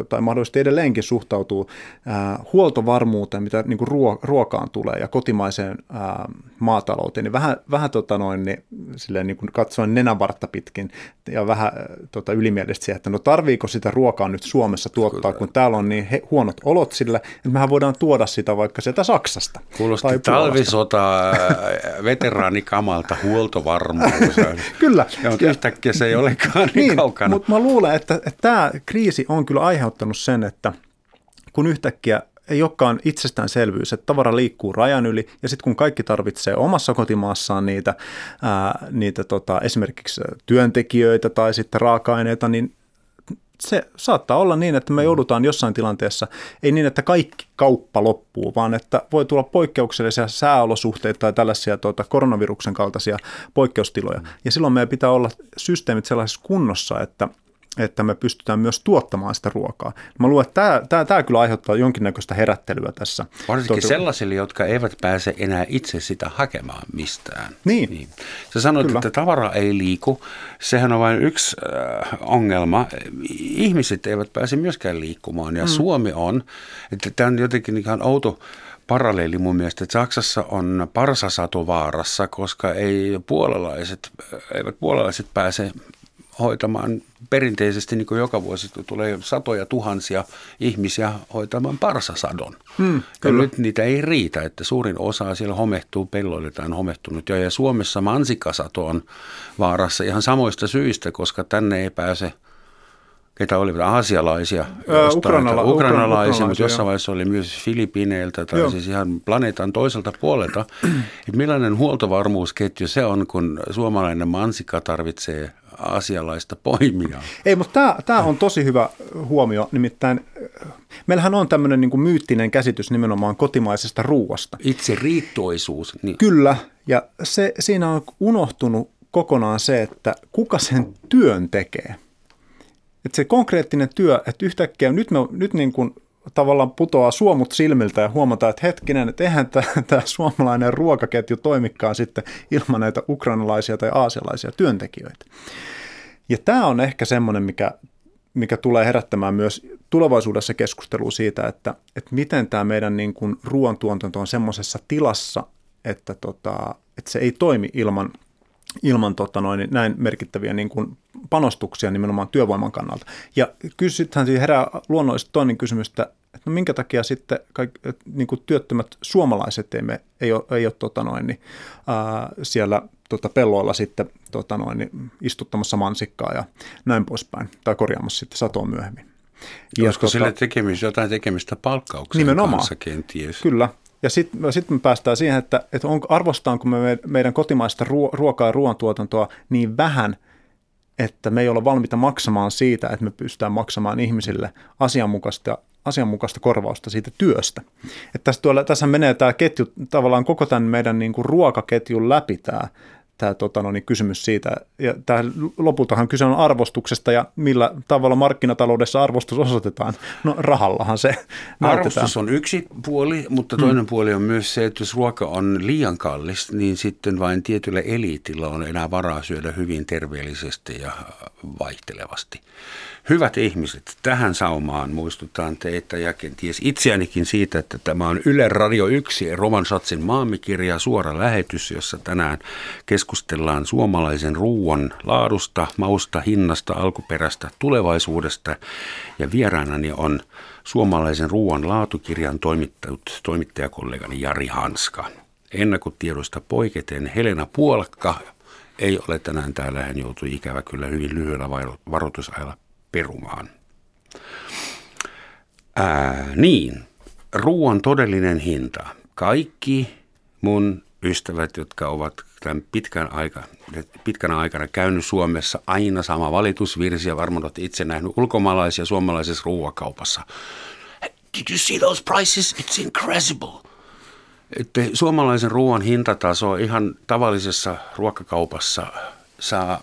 tai mahdollisesti edelleenkin suhtautuu ää, huoltovarmuuteen, mitä niin kuin ruo- ruokaan tulee ja kotimaiseen ää, maatalouteen, niin vähän, vähän tota noin, niin, silleen, niin kuin katsoen nenänvartta pitkin ja vähän tota, ylimielisesti siihen, että no tarviiko sitä ruokaa nyt Suomessa tuottaa, Kyllä. kun täällä on niin he, huonot olot sillä, että mehän voidaan tuoda sitä vaikka sieltä Saksasta. Kuulosti tai talvisota veteraanikamalta huoltovarmuus. kyllä. Ja, yhtäkkiä se ei olekaan niin, niin kaukana. Mutta mä luulen, että, että tämä kriisi on kyllä aiheuttanut sen, että kun yhtäkkiä ei olekaan itsestäänselvyys, että tavara liikkuu rajan yli ja sitten kun kaikki tarvitsee omassa kotimaassaan niitä, ää, niitä tota, esimerkiksi työntekijöitä tai sitten raaka-aineita, niin se saattaa olla niin, että me mm. joudutaan jossain tilanteessa, ei niin, että kaikki kauppa loppuu, vaan että voi tulla poikkeuksellisia sääolosuhteita tai tällaisia tuota, koronaviruksen kaltaisia poikkeustiloja. Mm. Ja silloin meidän pitää olla systeemit sellaisessa kunnossa, että että me pystytään myös tuottamaan sitä ruokaa. Mä luulen, että tämä, tämä, tämä kyllä aiheuttaa jonkinnäköistä herättelyä tässä. Varsinkin Tuota, sellaisille, jotka eivät pääse enää itse sitä hakemaan mistään. Niin. niin. Sä sanoit, kyllä. että tavara ei liiku. Sehän on vain yksi äh, ongelma. Ihmiset eivät pääse myöskään liikkumaan ja mm. Suomi on, että tämä on jotenkin ihan outo paralleeli mun mielestä, että Saksassa on parsasato vaarassa, koska ei puolalaiset, eivät puolalaiset pääse hoitamaan perinteisesti niin kuin joka vuosi tulee satoja tuhansia ihmisiä hoitamaan parsasadon. Hmm, ja nyt niitä ei riitä, että suurin osa siellä homehtuu pelloille tai on homehtunut jo. Ja Suomessa mansikasato on vaarassa ihan samoista syistä, koska tänne ei pääse ketä olivat aasialaisia, Ää, Ukrainala, ukrainalaisia, mutta jossain vaiheessa oli myös Filippiineiltä tai Joo. siis ihan planeetan toiselta puolelta. että millainen huoltovarmuusketju se on, kun suomalainen mansikka tarvitsee asialaista poimia. Ei, mutta tämä, on tosi hyvä huomio, nimittäin meillähän on tämmöinen niin kuin myyttinen käsitys nimenomaan kotimaisesta ruuasta. Itse riittoisuus. Niin. Kyllä, ja se, siinä on unohtunut kokonaan se, että kuka sen työn tekee. Että se konkreettinen työ, että yhtäkkiä nyt, me, nyt niin kuin tavallaan putoaa suomut silmiltä ja huomataan, että hetkinen, että eihän tämä suomalainen ruokaketju toimikaan sitten ilman näitä ukrainalaisia tai aasialaisia työntekijöitä. Ja tämä on ehkä semmoinen, mikä, mikä tulee herättämään myös tulevaisuudessa keskustelua siitä, että, että miten tämä meidän niin kuin ruoantuotanto on semmoisessa tilassa, että, tota, että se ei toimi ilman, ilman tota noin, näin merkittäviä niin kuin panostuksia nimenomaan työvoiman kannalta. Ja kysytään siis herää luonnollisesti toinen kysymys, että, että no minkä takia sitten kaikki, niin kuin työttömät suomalaiset ei, me, ei ole, ei ole tota noin, niin, ää, siellä tota, pelloilla sitten tota noin, niin, istuttamassa mansikkaa ja näin poispäin, tai korjaamassa sitten satoa myöhemmin. Ja Olisiko tota, sille tekemistä, jotain tekemistä palkkauksen nimenomaan, kanssa kenties? Kyllä, ja sitten sit me päästään siihen, että, että on, arvostaanko me meidän kotimaista ruokaa ja ruoantuotantoa niin vähän, että me ei olla valmiita maksamaan siitä, että me pystytään maksamaan ihmisille asianmukaista, asianmukaista korvausta siitä työstä. Että tässä, tuolla, tässä menee tämä ketju, tavallaan koko tämän meidän niin kuin ruokaketjun läpi tämä, tämä tota, no niin, kysymys siitä. Ja tämä, lopultahan kyse on arvostuksesta ja millä tavalla markkinataloudessa arvostus osoitetaan. No rahallahan se Arvostus on yksi puoli, mutta toinen hmm. puoli on myös se, että jos ruoka on liian kallis, niin sitten vain tietyllä eliitillä on enää varaa syödä hyvin terveellisesti ja vaihtelevasti. Hyvät ihmiset, tähän saumaan muistutaan teitä ja kenties itseänikin siitä, että tämä on Yle Radio 1 Roman Satsin maamikirja suora lähetys, jossa tänään keskustellaan suomalaisen ruoan laadusta, mausta, hinnasta, alkuperästä, tulevaisuudesta ja vieraanani on suomalaisen ruoan laatukirjan toimittanut toimittajakollegani Jari Hanska. Ennakotiedoista poiketen Helena Puolakka ei ole tänään täällä. Hän joutui ikävä kyllä hyvin lyhyellä varoitusajalla perumaan. Ää, niin, ruoan todellinen hinta. Kaikki mun ystävät, jotka ovat tämän pitkän, aika, pitkän aikana käynyt Suomessa, aina sama valitusvirsi ja varmaan olette itse nähnyt ulkomaalaisia suomalaisessa ruoakaupassa. Did you see those prices? It's incredible. Että suomalaisen ruoan hintataso ihan tavallisessa ruokakaupassa saa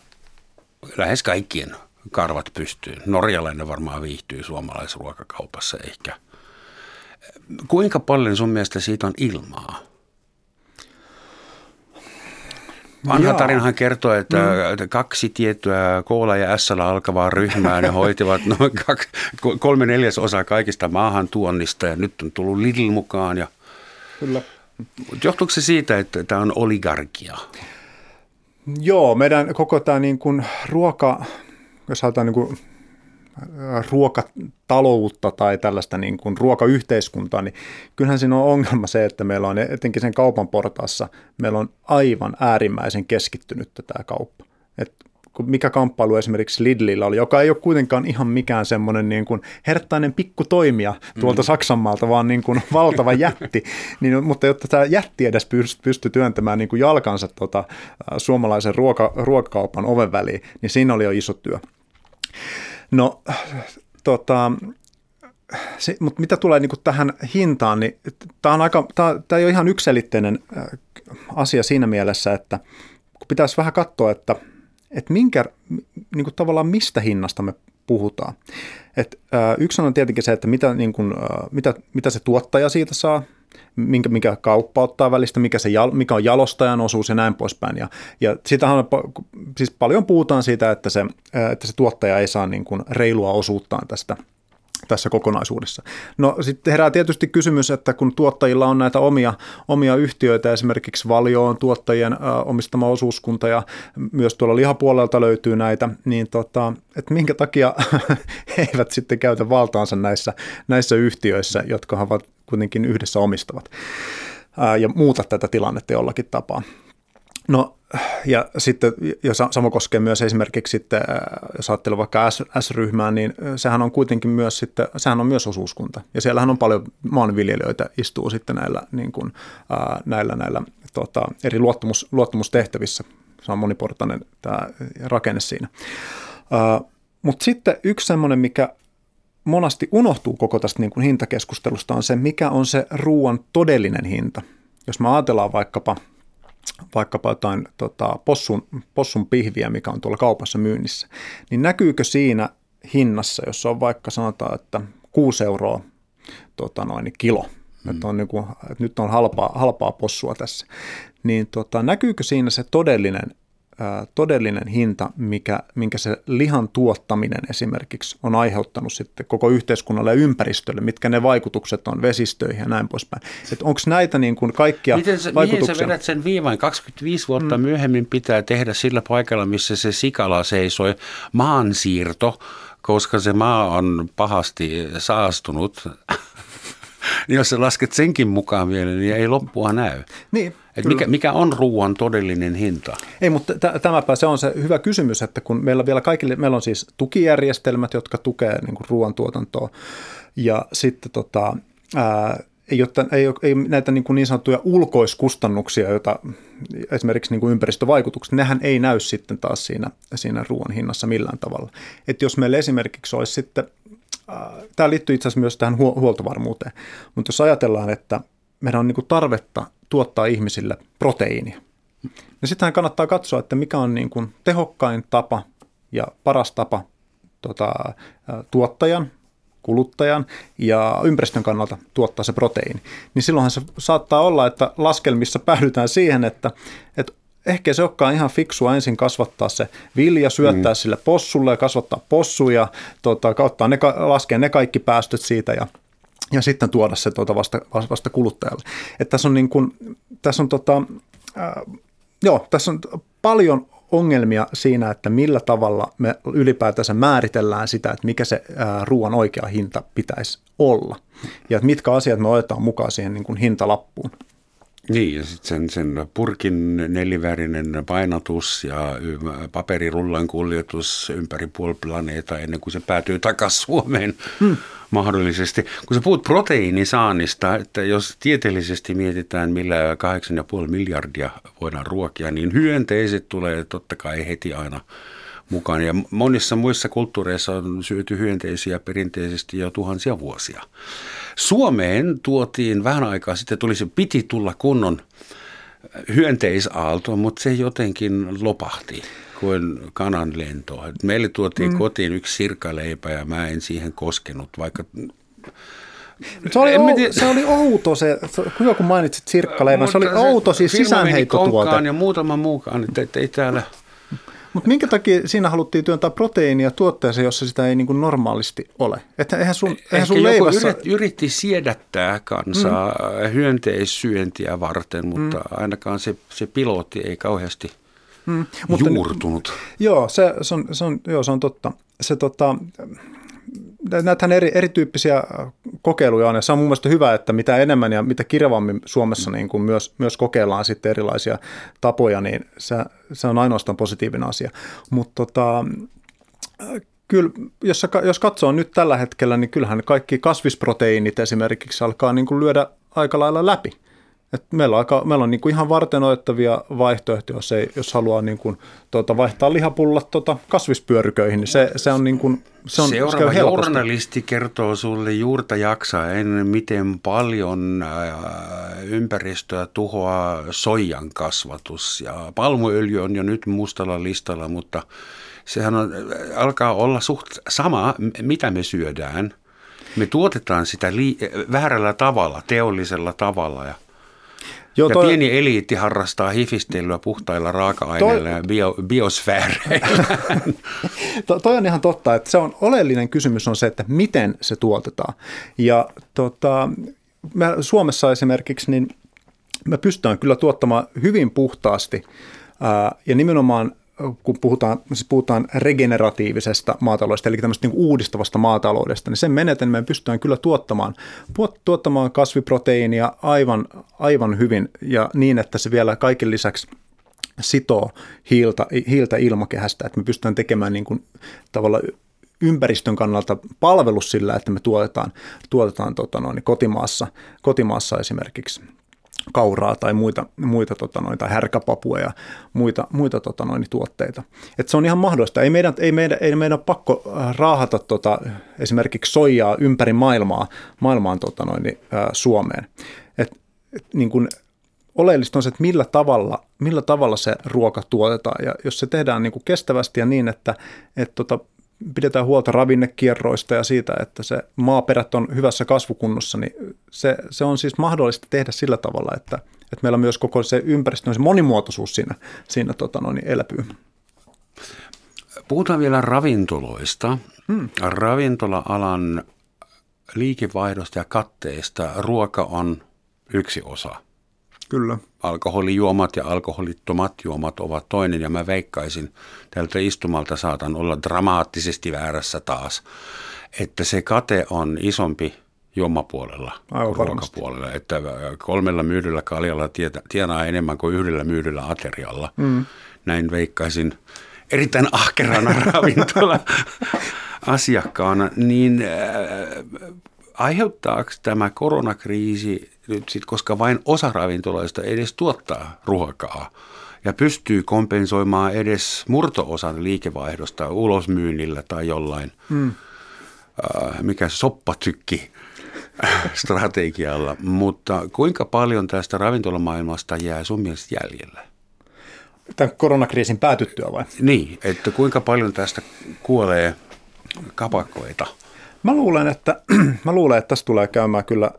lähes kaikkien karvat pystyyn. Norjalainen varmaan viihtyy suomalaisessa ruokakaupassa ehkä. Kuinka paljon sun mielestä siitä on ilmaa? Vanha tarinahan kertoo, että mm. kaksi tiettyä koola ja s alkavaa ryhmää, ne hoitivat noin kaksi, kolme neljäsosaa kaikista maahantuonnista ja nyt on tullut Lidl mukaan. Ja Kyllä. Johtuuko se siitä, että tämä on oligarkia? Joo, meidän koko tämä niin kuin ruoka, jos halutaan niin kuin ruokataloutta tai tällaista niin kuin ruokayhteiskuntaa, niin kyllähän siinä on ongelma se, että meillä on etenkin sen kaupan portaassa, meillä on aivan äärimmäisen keskittynyt tämä kauppa. Et mikä kamppailu esimerkiksi Lidlillä oli, joka ei ole kuitenkaan ihan mikään semmoinen niin kuin herttainen pikkutoimija tuolta mm. Saksanmaalta, vaan niin kuin valtava jätti. Niin, mutta jotta tämä jätti edes pystyi työntämään niin kuin jalkansa tota, suomalaisen ruoka, ruokakaupan oven väliin, niin siinä oli jo iso työ. No, tota, se, mutta mitä tulee niin kuin tähän hintaan, niin tämä, on aika, tämä, tämä ei ole ihan ykselitteinen asia siinä mielessä, että kun pitäisi vähän katsoa, että – että minkä, niin kuin tavallaan mistä hinnasta me puhutaan. Et, ää, yksi on tietenkin se, että mitä, niin kuin, ää, mitä, mitä se tuottaja siitä saa, minkä, mikä kauppa ottaa välistä, mikä, se, mikä on jalostajan osuus ja näin poispäin. Ja, ja sitähän on, siis paljon puhutaan siitä, että se, että se tuottaja ei saa niin kuin reilua osuuttaan tästä – tässä kokonaisuudessa. No sitten herää tietysti kysymys, että kun tuottajilla on näitä omia, omia yhtiöitä, esimerkiksi Valio on tuottajien ä, omistama osuuskunta ja myös tuolla lihapuolelta löytyy näitä, niin tota, että minkä takia he eivät sitten käytä valtaansa näissä, näissä yhtiöissä, jotka ovat kuitenkin yhdessä omistavat ja muuta tätä tilannetta jollakin tapaa. No ja sitten, jos sama koskee myös esimerkiksi sitten, jos ajattelee vaikka S-ryhmää, niin sehän on kuitenkin myös sitten, sehän on myös osuuskunta. Ja siellähän on paljon maanviljelijöitä istuu sitten näillä, niin kuin, näillä, näillä tota, eri luottamus, luottamustehtävissä. Se on moniportainen tämä rakenne siinä. Mutta sitten yksi semmoinen, mikä monasti unohtuu koko tästä niin kuin hintakeskustelusta, on se, mikä on se ruoan todellinen hinta. Jos me ajatellaan vaikkapa – vaikkapa jotain tota, possun, possun pihviä, mikä on tuolla kaupassa myynnissä, niin näkyykö siinä hinnassa, jos on vaikka sanotaan, että 6 euroa tota noin, kilo, mm. että, on niin kuin, että nyt on halpaa, halpaa possua tässä, niin tota, näkyykö siinä se todellinen todellinen hinta, mikä, minkä se lihan tuottaminen esimerkiksi on aiheuttanut sitten koko yhteiskunnalle ja ympäristölle, mitkä ne vaikutukset on vesistöihin ja näin poispäin. Että onko näitä niin kuin kaikkia Miten sä, vaikutuksia? Mihin sä vedät sen viivan? 25 vuotta mm. myöhemmin pitää tehdä sillä paikalla, missä se sikala seisoi, maansiirto, koska se maa on pahasti saastunut. niin jos sä lasket senkin mukaan vielä, niin ei loppua näy. Niin, et mikä, mikä on ruoan todellinen hinta? Ei, mutta t- tämäpä se on se hyvä kysymys, että kun meillä vielä kaikille, meillä on siis tukijärjestelmät, jotka tukee niin kuin ruoantuotantoa ja sitten tota, ää, ei, ole, ei, ole, ei näitä niin, kuin niin sanottuja ulkoiskustannuksia, joita esimerkiksi niin kuin ympäristövaikutukset, nehän ei näy sitten taas siinä, siinä ruoan hinnassa millään tavalla. Et jos meillä esimerkiksi olisi sitten, tämä liittyy itse asiassa myös tähän huoltovarmuuteen, mutta jos ajatellaan, että meidän on niin kuin tarvetta tuottaa ihmisille proteiinia. Ja sittenhän kannattaa katsoa, että mikä on niin kuin tehokkain tapa ja paras tapa tota, tuottajan, kuluttajan ja ympäristön kannalta tuottaa se proteiini. Niin silloinhan se saattaa olla, että laskelmissa päädytään siihen, että, että ehkä se olekaan ihan fiksua ensin kasvattaa se vilja, syöttää mm. sille possulle ja kasvattaa possuja, tota, kauttaa ne, laskea ne kaikki päästöt siitä ja ja sitten tuoda se tuota vasta, vasta kuluttajalle. Et tässä on, niin kuin, tässä on, tota, äh, joo, tässä on paljon ongelmia siinä, että millä tavalla me ylipäätänsä määritellään sitä, että mikä se äh, ruoan oikea hinta pitäisi olla. Ja että mitkä asiat me otetaan mukaan siihen niin kuin hintalappuun. Niin, ja sitten sen, sen purkin nelivärinen painotus ja paperirullan kuljetus ympäri puoli planeeta ennen kuin se päätyy takaisin Suomeen hmm. mahdollisesti. Kun sä puhut proteiinisaannista, että jos tieteellisesti mietitään millä 8,5 miljardia voidaan ruokia, niin hyönteiset tulee totta kai heti aina mukaan. Ja monissa muissa kulttuureissa on syöty hyönteisiä perinteisesti jo tuhansia vuosia. Suomeen tuotiin vähän aikaa sitten, tuli se piti tulla kunnon hyönteisaalto, mutta se jotenkin lopahti kuin kanan lento. Meille tuotiin mm. kotiin yksi sirkaleipä ja mä en siihen koskenut, vaikka se oli, ou, se oli outo se, hyvä kun mainitsit sirkkaleivän, se oli outo siis sisäänheittotuote. ja muutama muukaan, että ei täällä mutta minkä takia siinä haluttiin työntää proteiinia tuotteeseen, jossa sitä ei niin kuin normaalisti ole? Että eihän sun, eihän sun leivässä... Yrit, yritti siedättää kansaa mm. hyönteissyöntiä varten, mutta mm. ainakaan se, se pilotti ei kauheasti mm. juurtunut. Mutta, joo, se, se, on, se, on, joo, se on totta. Se tota, näitähän eri, erityyppisiä kokeiluja on, ja se on mun mielestä hyvä, että mitä enemmän ja mitä kirjavammin Suomessa niin kuin myös, myös kokeillaan sitten erilaisia tapoja, niin se, se on ainoastaan positiivinen asia. Mutta tota, kyllä, jos, jos katsoo nyt tällä hetkellä, niin kyllähän kaikki kasvisproteiinit esimerkiksi alkaa niin kuin lyödä aika lailla läpi. Et meillä on, aika, meillä on niin kuin ihan varten otettavia vaihtoehtoja, jos, ei, jos haluaa niin kuin, tuota, vaihtaa lihapullat tuota, kasvispyöryköihin, niin se, se on, niin kuin, se on Seuraava journalisti kertoo sulle juurta jaksaen, miten paljon äh, ympäristöä tuhoaa soijan kasvatus. Ja palmuöljy on jo nyt mustalla listalla, mutta sehän on, alkaa olla suht sama, mitä me syödään. Me tuotetaan sitä li- väärällä tavalla, teollisella tavalla ja – Joo, ja toi, pieni eliitti harrastaa hifistelyä puhtailla raaka-aineilla toi, ja bio, biosfääreillä. to, toi on ihan totta, että se on oleellinen kysymys on se, että miten se tuotetaan. Ja tota, me Suomessa esimerkiksi, niin me pystytään kyllä tuottamaan hyvin puhtaasti ää, ja nimenomaan kun puhutaan, siis puhutaan regeneratiivisesta maataloudesta, eli tämmöistä niin uudistavasta maataloudesta, niin sen menetelmään pystytään kyllä tuottamaan, tuottamaan kasviproteiinia aivan, aivan hyvin ja niin, että se vielä kaiken lisäksi sitoo hiiltä, hiiltä ilmakehästä, että me pystytään tekemään niin kuin tavallaan ympäristön kannalta palvelus sillä, että me tuotetaan, tuotetaan tota noin, kotimaassa, kotimaassa esimerkiksi kauraa tai muita, muita tota noin, tai härkäpapua ja muita, muita tota noin, tuotteita. Et se on ihan mahdollista. Ei meidän, ei meidän, ei meidän pakko äh, raahata tota, esimerkiksi soijaa ympäri maailmaa, maailmaan tota noin, äh, Suomeen. Et, et, niin kun, oleellista on se, että millä tavalla, millä tavalla se ruoka tuotetaan. Ja jos se tehdään niin kuin kestävästi ja niin, että, että tota, pidetään huolta ravinnekierroista ja siitä, että se maaperät on hyvässä kasvukunnossa, niin se, se on siis mahdollista tehdä sillä tavalla, että, että meillä myös koko se ympäristön se monimuotoisuus siinä, siinä tota noin, elpyy. Puhutaan vielä ravintoloista. Hmm. Ravintola-alan liikevaihdosta ja katteista ruoka on yksi osa – Kyllä. Alkoholijuomat ja alkoholittomat juomat ovat toinen ja mä veikkaisin, tältä istumalta saatan olla dramaattisesti väärässä taas, että se kate on isompi juomapuolella kuin ruokapuolella. Että kolmella myydyllä kaljalla tienaa enemmän kuin yhdellä myydyllä aterialla. Mm. Näin veikkaisin erittäin ahkerana ravintola asiakkaana, niin äh, aiheuttaako tämä koronakriisi nyt sit, koska vain osa ravintoloista edes tuottaa ruokaa ja pystyy kompensoimaan edes murtoosan liikevaihdosta ulosmyynnillä tai jollain, mm. äh, mikä soppatykki strategialla, mutta kuinka paljon tästä ravintolamaailmasta jää sun mielestä jäljellä? Tämän koronakriisin päätyttyä vai? Niin, että kuinka paljon tästä kuolee kapakoita? Mä luulen, että, mä luulen, että tässä tulee käymään kyllä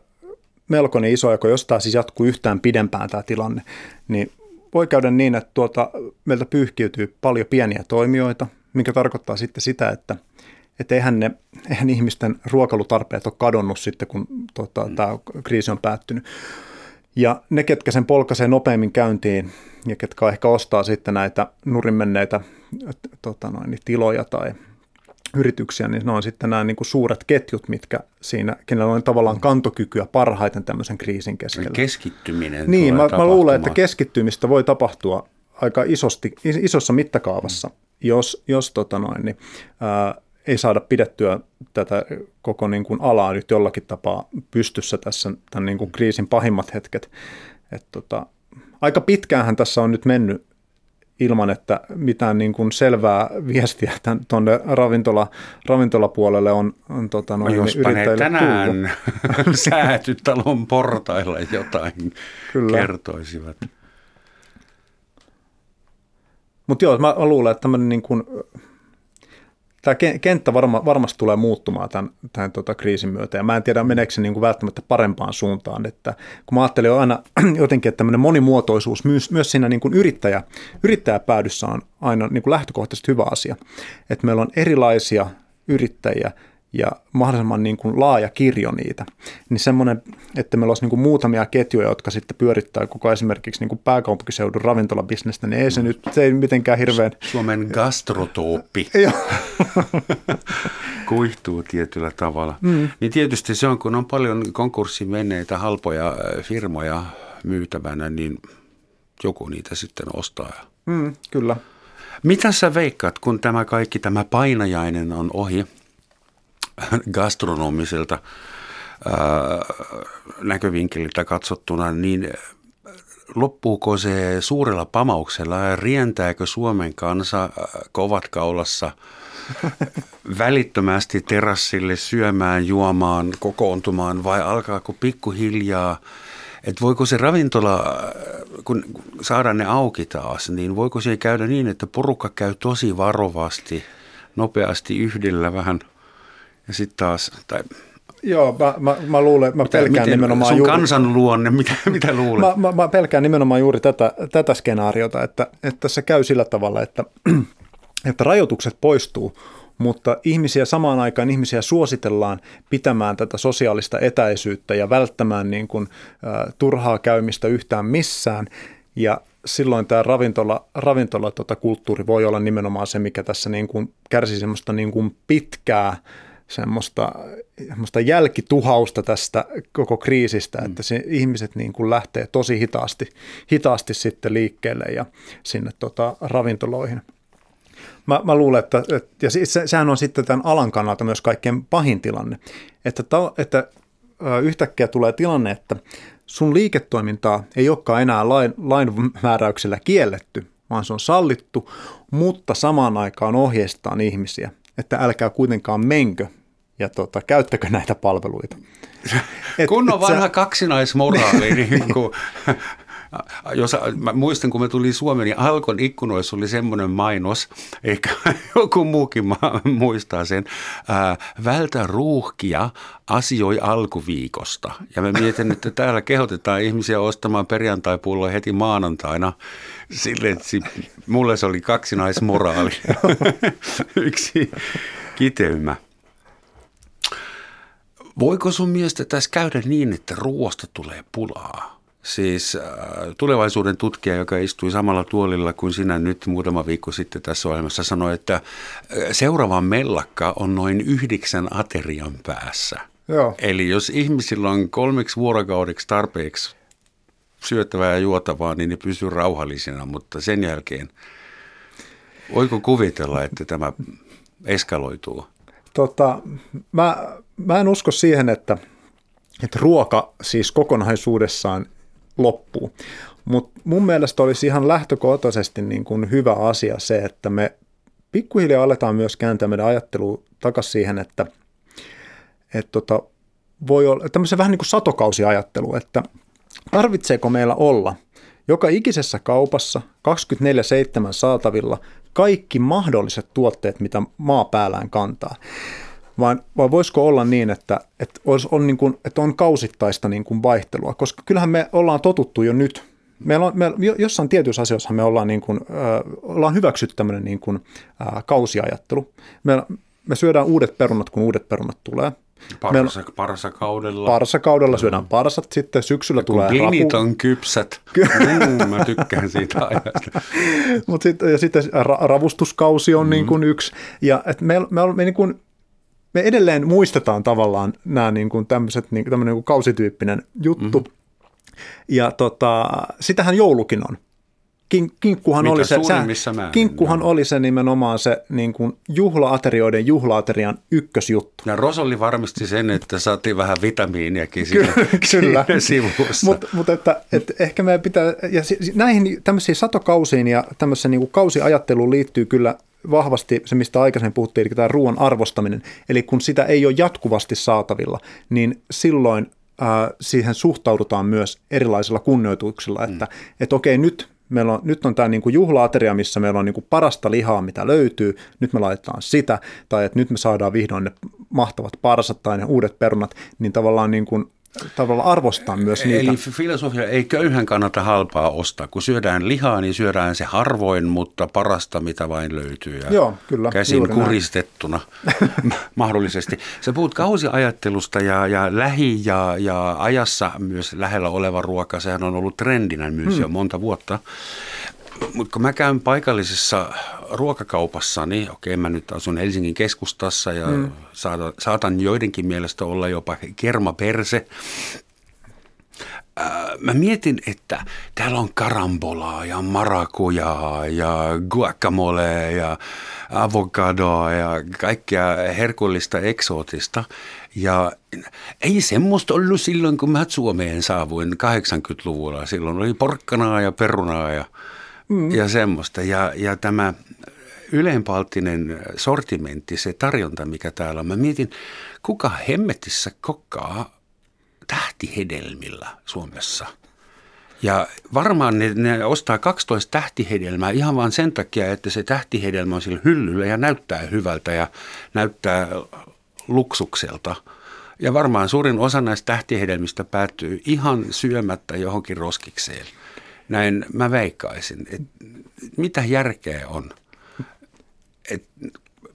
melkoinen iso jako, jos tämä siis jatkuu yhtään pidempään tämä tilanne, niin voi käydä niin, että tuota, meiltä pyyhkiytyy paljon pieniä toimijoita, mikä tarkoittaa sitten sitä, että että eihän, ne, eihän ihmisten ruokailutarpeet ole kadonnut sitten, kun tota, mm. tämä kriisi on päättynyt. Ja ne, ketkä sen polkaisee nopeammin käyntiin ja ketkä ehkä ostaa sitten näitä nurin menneitä tota noin, niin tiloja tai yrityksiä, niin ne on sitten nämä niin kuin suuret ketjut, mitkä siinä, kenellä on tavallaan kantokykyä parhaiten tämmöisen kriisin keskellä. Keskittyminen. Niin, mä, mä luulen, että keskittymistä voi tapahtua aika isosti, isossa mittakaavassa, mm. jos, jos tota noin, niin, ää, ei saada pidettyä tätä koko niin kuin alaa nyt jollakin tapaa pystyssä tässä tämän niin kuin kriisin pahimmat hetket. Et tota, aika pitkäänhän tässä on nyt mennyt ilman, että mitään niin kuin selvää viestiä tuonne ravintola, ravintolapuolelle on, on tota, noin, no jos yrittäjille tänään säätytalon portailla jotain Kyllä. kertoisivat. Mutta joo, mä luulen, että tämmöinen niin kuin tämä kenttä varma, varmasti tulee muuttumaan tämän, tämän tota kriisin myötä, ja mä en tiedä, meneekö se niin kuin välttämättä parempaan suuntaan, että kun mä ajattelin aina jotenkin, että tämmöinen monimuotoisuus myös, myös siinä niin kuin yrittäjä, yrittäjäpäädyssä on aina niin kuin lähtökohtaisesti hyvä asia, että meillä on erilaisia yrittäjiä, ja mahdollisimman niin kuin laaja kirjo niitä, niin semmoinen, että meillä olisi niin kuin muutamia ketjuja, jotka sitten pyörittää koko esimerkiksi niin kuin pääkaupunkiseudun ravintolabisnestä, niin ei se nyt se ei mitenkään hirveän... Suomen gastrotooppi kuihtuu tietyllä tavalla. Mm. Niin tietysti se on, kun on paljon konkurssin menneitä halpoja äh, firmoja myytävänä, niin joku niitä sitten ostaa. Mm, kyllä. Mitä sä veikkaat, kun tämä kaikki, tämä painajainen on ohi, gastronomiselta näkövinkkeliltä katsottuna, niin loppuuko se suurella pamauksella? Ja rientääkö Suomen kansa kovat kaulassa välittömästi terassille syömään, juomaan, kokoontumaan vai alkaako pikkuhiljaa että voiko se ravintola, kun saadaan ne auki taas, niin voiko se käydä niin, että porukka käy tosi varovasti, nopeasti yhdellä vähän – ja sitten taas, tai Joo, mä, mä, mä luulen, mä mitä, pelkään miten, nimenomaan juuri... kansanluonne, mitä, mitä luulet? Mä, mä, mä pelkään nimenomaan juuri tätä, tätä skenaariota, että, että se käy sillä tavalla, että, että rajoitukset poistuu, mutta ihmisiä samaan aikaan ihmisiä suositellaan pitämään tätä sosiaalista etäisyyttä ja välttämään niin kuin, uh, turhaa käymistä yhtään missään. Ja silloin tämä ravintola, ravintola tota, kulttuuri voi olla nimenomaan se, mikä tässä niin kuin kärsii semmoista niin kuin pitkää semmoista, semmoista jälkituhausta tästä koko kriisistä, mm. että se, ihmiset niin kuin lähtee tosi hitaasti, hitaasti sitten liikkeelle ja sinne tota, ravintoloihin. Mä, mä luulen, että, että ja se, sehän on sitten tämän alan kannalta myös kaikkein pahin tilanne, että, ta, että yhtäkkiä tulee tilanne, että sun liiketoimintaa ei olekaan enää lain, lain määräyksellä kielletty, vaan se on sallittu, mutta samaan aikaan ohjeistaan ihmisiä, että älkää kuitenkaan menkö ja tota, käyttäkö näitä palveluita. Et, kun on vanha sä... kaksinaismoraali, niin kuin, jos, mä muistan, kun me tuli Suomeen, niin Alkon ikkunoissa oli semmoinen mainos, eikä joku muukin muistaa sen, ää, vältä ruuhkia asioi alkuviikosta. Ja me mietin, että täällä kehotetaan ihmisiä ostamaan perjantai-pulloa heti maanantaina. Sille, että mulle se oli kaksinaismoraali. Yksi kiteymä. Voiko sun mielestä tässä käydä niin, että ruoasta tulee pulaa? Siis äh, tulevaisuuden tutkija, joka istui samalla tuolilla kuin sinä nyt muutama viikko sitten tässä ohjelmassa, sanoi, että äh, seuraava mellakka on noin yhdeksän aterian päässä. Joo. Eli jos ihmisillä on kolmeksi vuorokaudeksi tarpeeksi syöttävää ja juotavaa, niin ne pysyy rauhallisina, mutta sen jälkeen voiko kuvitella, että tämä eskaloituu? Tota, mä, mä en usko siihen, että, että ruoka siis kokonaisuudessaan loppuu. Mutta mun mielestä olisi ihan lähtökohtaisesti niin kuin hyvä asia se, että me pikkuhiljaa aletaan myös kääntää meidän ajattelua takaisin siihen, että, että tota, voi olla tämmöisen vähän niin kuin satokausiajattelu, että tarvitseeko meillä olla joka ikisessä kaupassa 24-7 saatavilla kaikki mahdolliset tuotteet, mitä maa päällään kantaa. Vai, vai voisiko olla niin, että, että, olisi, on, niin kuin, että on kausittaista niin kuin vaihtelua, koska kyllähän me ollaan totuttu jo nyt Meillä on, meillä, jossain tietyissä asioissa me ollaan, niin kuin, äh, ollaan hyväksytty tämmöinen niin kuin, äh, kausiajattelu. Me, me syödään uudet perunat, kun uudet perunat tulee. Parsa, Meillä, parsakaudella. Parsakaudella syödään parsat, sitten syksyllä ja tulee rapu. on kypsät. mm, mä tykkään siitä ajasta. Mut sit, ja sitten ra- ravustuskausi on mm. niin kuin yksi. Ja et me, me, me, niin kuin, me edelleen muistetaan tavallaan nämä niin kuin tämmöiset, niin, tämmöinen niin kuin kausityyppinen juttu. Mm-hmm. Ja tota, sitähän joulukin on. Kin, kinkkuhan, oli se, sä, kinkkuhan oli se nimenomaan se niin kuin juhlaaterioiden juhlaaterian ykkösjuttu. Ja Rosolli varmisti sen, että saatiin vähän vitamiiniakin siinä, Kyllä. siinä sivussa. Mutta mut että, että ehkä meidän pitää, ja näihin tämmöisiin satokausiin ja tämmöiseen niin kuin kausiajatteluun liittyy kyllä vahvasti se, mistä aikaisemmin puhuttiin, eli tämä ruoan arvostaminen. Eli kun sitä ei ole jatkuvasti saatavilla, niin silloin siihen suhtaudutaan myös erilaisilla kunnioituksilla, että mm. et okei, nyt meillä on, nyt on tämä niin kuin juhlaateria, missä meillä on niin kuin parasta lihaa, mitä löytyy, nyt me laitetaan sitä, tai että nyt me saadaan vihdoin ne mahtavat parsat tai ne uudet perunat, niin tavallaan niin kuin tavallaan arvostaa myös niitä. Eli filosofia ei köyhän kannata halpaa ostaa. Kun syödään lihaa, niin syödään se harvoin, mutta parasta mitä vain löytyy. Ja Joo, kyllä. Käsin kuristettuna mahdollisesti. Sä puhut kausiajattelusta ja, ja lähi- ja, ja ajassa myös lähellä oleva ruoka. Sehän on ollut trendinä myös hmm. jo monta vuotta. Mutta kun mä käyn paikallisessa ruokakaupassa, niin okei, mä nyt asun Helsingin keskustassa ja mm. saatan, saatan joidenkin mielestä olla jopa kermaperse. Mä mietin, että täällä on karambolaa ja marakujaa ja guacamole ja avokadoa ja kaikkea herkullista eksootista. Ja ei semmoista ollut silloin, kun mä Suomeen saavuin 80-luvulla. Silloin oli porkkanaa ja perunaa ja mm. ja semmoista. Ja, ja tämä ylempalttinen sortimentti, se tarjonta, mikä täällä on. Mä mietin, kuka hemmetissä kokkaa tähtihedelmillä Suomessa – ja varmaan ne, ne ostaa 12 tähtihedelmää ihan vain sen takia, että se tähtihedelmä on sillä hyllyllä ja näyttää hyvältä ja näyttää luksukselta. Ja varmaan suurin osa näistä tähtihedelmistä päättyy ihan syömättä johonkin roskikseen. Näin mä veikkaisin, että mitä järkeä on, että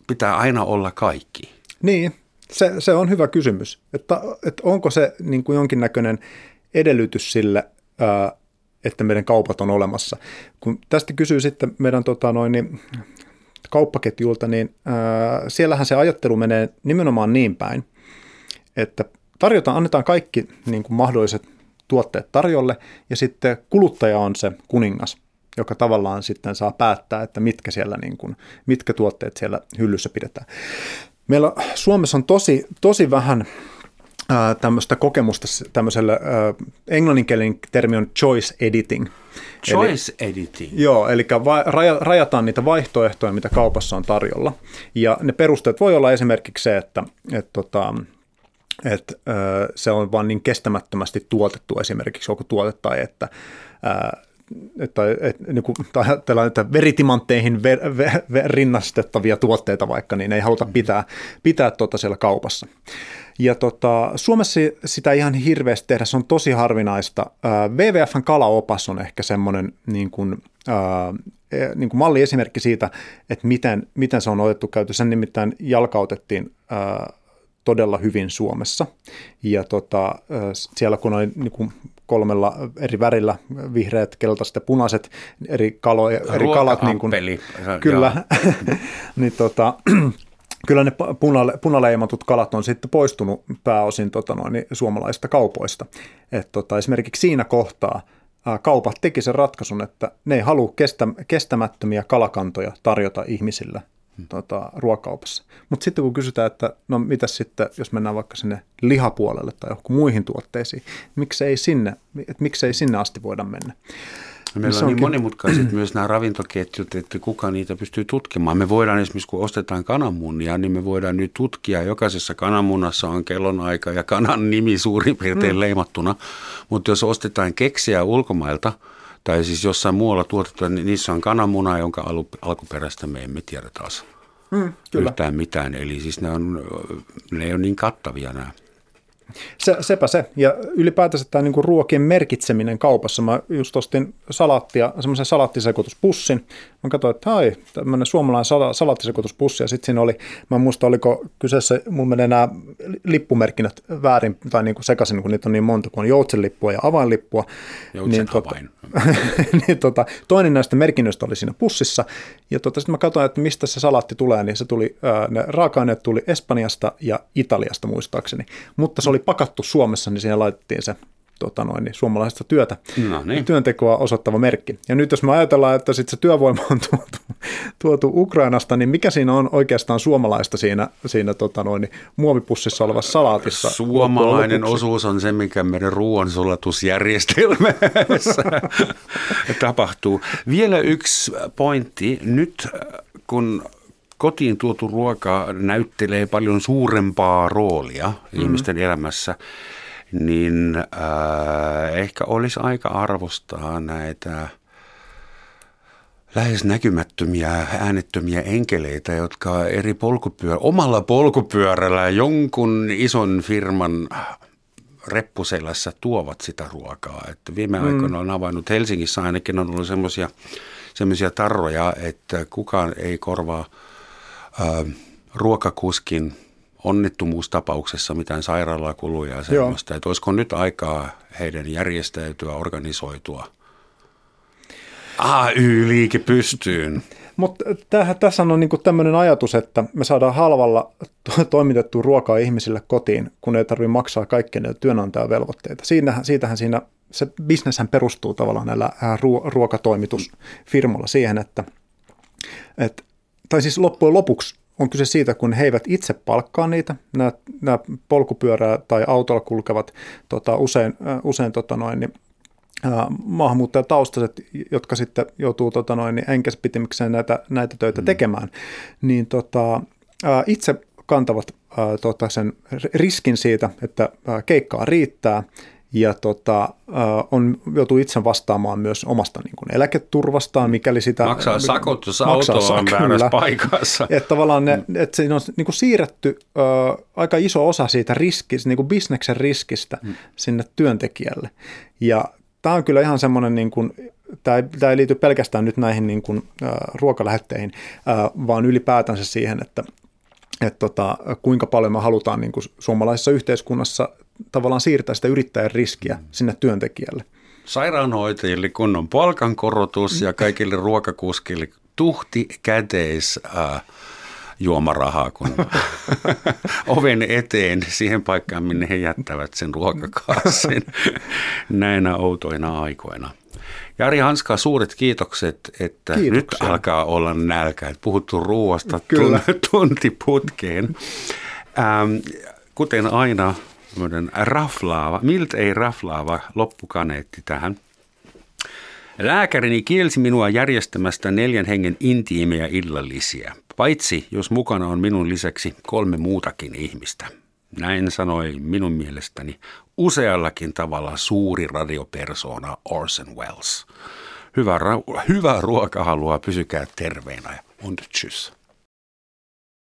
pitää aina olla kaikki. Niin, se, se on hyvä kysymys, että, että onko se niin kuin jonkinnäköinen edellytys sille, että meidän kaupat on olemassa. Kun tästä kysyy sitten meidän tota, noin, niin, kauppaketjulta, niin ää, siellähän se ajattelu menee nimenomaan niin päin, että tarjotaan, annetaan kaikki niin kuin mahdolliset tuotteet tarjolle ja sitten kuluttaja on se kuningas, joka tavallaan sitten saa päättää, että mitkä, siellä niin kuin, mitkä tuotteet siellä hyllyssä pidetään. Meillä Suomessa on tosi, tosi vähän tämmöistä kokemusta tämmöisellä äh, englanninkielinen termi on choice editing. Choice eli, editing. Joo, eli va, raja, rajataan niitä vaihtoehtoja, mitä kaupassa on tarjolla. Ja ne perusteet voi olla esimerkiksi se, että et, tota, että se on vain niin kestämättömästi tuotettu esimerkiksi joku tuote tai että että, että, niin kuin, ajatellaan, että veritimantteihin ver, ver, ver, rinnastettavia tuotteita vaikka, niin ei haluta pitää, pitää tuota siellä kaupassa. Ja tota, Suomessa sitä ihan hirveästi tehdä, se on tosi harvinaista. WWFn kalaopas on ehkä semmoinen niin kuin, e, niin kuin malliesimerkki siitä, että miten, miten se on otettu käyttöön. Sen nimittäin jalkautettiin todella hyvin Suomessa. Ja tota, siellä kun oli niin kuin kolmella eri värillä, vihreät, keltaiset ja punaiset eri, kalo, eri kalat. Niin kuin, kyllä, niin tota, kyllä ne punale, punaleimatut kalat on sitten poistunut pääosin tota noin, suomalaisista kaupoista. Et tota, esimerkiksi siinä kohtaa kaupat teki sen ratkaisun, että ne ei halua kestä, kestämättömiä kalakantoja tarjota ihmisille tota, ruokaupassa. Mutta sitten kun kysytään, että no mitä sitten, jos mennään vaikka sinne lihapuolelle tai johonkin muihin tuotteisiin, miksei sinne, et miksei sinne asti voida mennä. Meillä on, on niin monimutkaiset myös nämä ravintoketjut, että kuka niitä pystyy tutkimaan. Me voidaan esimerkiksi, kun ostetaan kananmunia, niin me voidaan nyt tutkia. Jokaisessa kananmunassa on kellonaika ja kanan nimi suurin piirtein mm. leimattuna. Mutta jos ostetaan keksiä ulkomailta, tai siis jossain muualla tuotettu, niin niissä on kananmuna, jonka alkuperäistä me emme tiedä taas mm, kyllä. yhtään mitään. Eli siis ne on, ne on niin kattavia nämä. Se, sepä se. Ja ylipäätänsä tämä niinku ruokien merkitseminen kaupassa. Mä just ostin salaattia, semmoisen salaattisekoituspussin. Mä katsoin, että hai, tämmöinen suomalainen sala, salaattisekoituspussi. Ja sitten siinä oli, mä en muista oliko kyseessä, mun menee nämä lippumerkinnät väärin tai niinku sekaisin, kun niitä on niin monta, kun on joutsenlippua ja avainlippua. Joutsen niin, tota, niin, tota, toinen näistä merkinnöistä oli siinä pussissa. Ja tota, sitten mä katsoin, että mistä se salaatti tulee, niin se tuli, ää, ne raaka-aineet tuli Espanjasta ja Italiasta muistaakseni. Mutta se oli pakattu Suomessa, niin siihen laitettiin se tota noin, niin suomalaista työtä, no niin. työntekoa osoittava merkki. Ja nyt jos me ajatellaan, että sit se työvoima on tuotu, tuotu Ukrainasta, niin mikä siinä on oikeastaan suomalaista siinä, siinä tota noin, niin muovipussissa olevassa salaatissa? Suomalainen osuus on se, mikä meidän ruoansulatusjärjestelmässä tapahtuu. Vielä yksi pointti. Nyt kun kotiin tuotu ruoka näyttelee paljon suurempaa roolia mm. ihmisten elämässä, niin äh, ehkä olisi aika arvostaa näitä lähes näkymättömiä äänettömiä enkeleitä, jotka eri polkupyörä, omalla polkupyörällä jonkun ison firman reppuselässä tuovat sitä ruokaa. Että viime mm. aikoina on avannut Helsingissä ainakin on ollut semmoisia semmoisia tarroja, että kukaan ei korvaa ä, ruokakuskin onnettomuustapauksessa mitään sairaalakuluja ja semmoista. Että olisiko nyt aikaa heidän järjestäytyä, organisoitua? AY-liike pystyyn. Mutta tässä on niinku tämmöinen ajatus, että me saadaan halvalla to- toimitettua ruokaa ihmisille kotiin, kun ei tarvitse maksaa kaikkea näitä työnantajavelvoitteita. Siinähän, siitähän siinä se bisneshän perustuu tavallaan näillä ruo- ruokatoimitusfirmoilla siihen, että, että tai siis loppujen lopuksi on kyse siitä, kun he eivät itse palkkaa niitä, nämä, nämä polkupyörää tai autolla kulkevat tota, usein, usein tota noin, niin, maahanmuuttajataustaiset, jotka sitten joutuu tota noin, niin enkäsipitimikseen näitä, näitä töitä mm. tekemään, niin tota, itse kantavat tota, sen riskin siitä, että keikkaa riittää ja tota, on joutuu itse vastaamaan myös omasta niin kuin eläketurvastaan, mikäli sitä... Maksaa sakot, jos auto on väärässä paikassa. Että tavallaan ne, että siinä on niin kuin siirretty ö, aika iso osa siitä riskistä, niin kuin bisneksen riskistä mm. sinne työntekijälle. Ja tämä on kyllä ihan semmoinen, niin kuin, tämä, ei, tämä ei liity pelkästään nyt näihin niin kuin, äh, ruokalähetteihin, äh, vaan ylipäätänsä siihen, että että tota, kuinka paljon me halutaan niin kuin suomalaisessa yhteiskunnassa tavallaan siirtää sitä yrittäjän riskiä mm. sinne työntekijälle. Sairaanhoitajille kunnon palkankorotus ja kaikille ruokakuskille tuhti käteis äh, juomarahaa, kun oven eteen siihen paikkaan, minne he jättävät sen ruokakassin näinä outoina aikoina. Jari Hanska, suuret kiitokset, että Kiitoksia. nyt alkaa olla nälkä. Puhuttu ruoasta Kyllä. tuntiputkeen. Ähm, kuten aina, raflaava, miltä ei raflaava loppukaneetti tähän. Lääkärini kielsi minua järjestämästä neljän hengen intiimejä illallisia, paitsi jos mukana on minun lisäksi kolme muutakin ihmistä. Näin sanoi minun mielestäni useallakin tavalla suuri radiopersona Orson Welles. Hyvä, hyvää ruokahalua, pysykää terveenä ja on tschüss.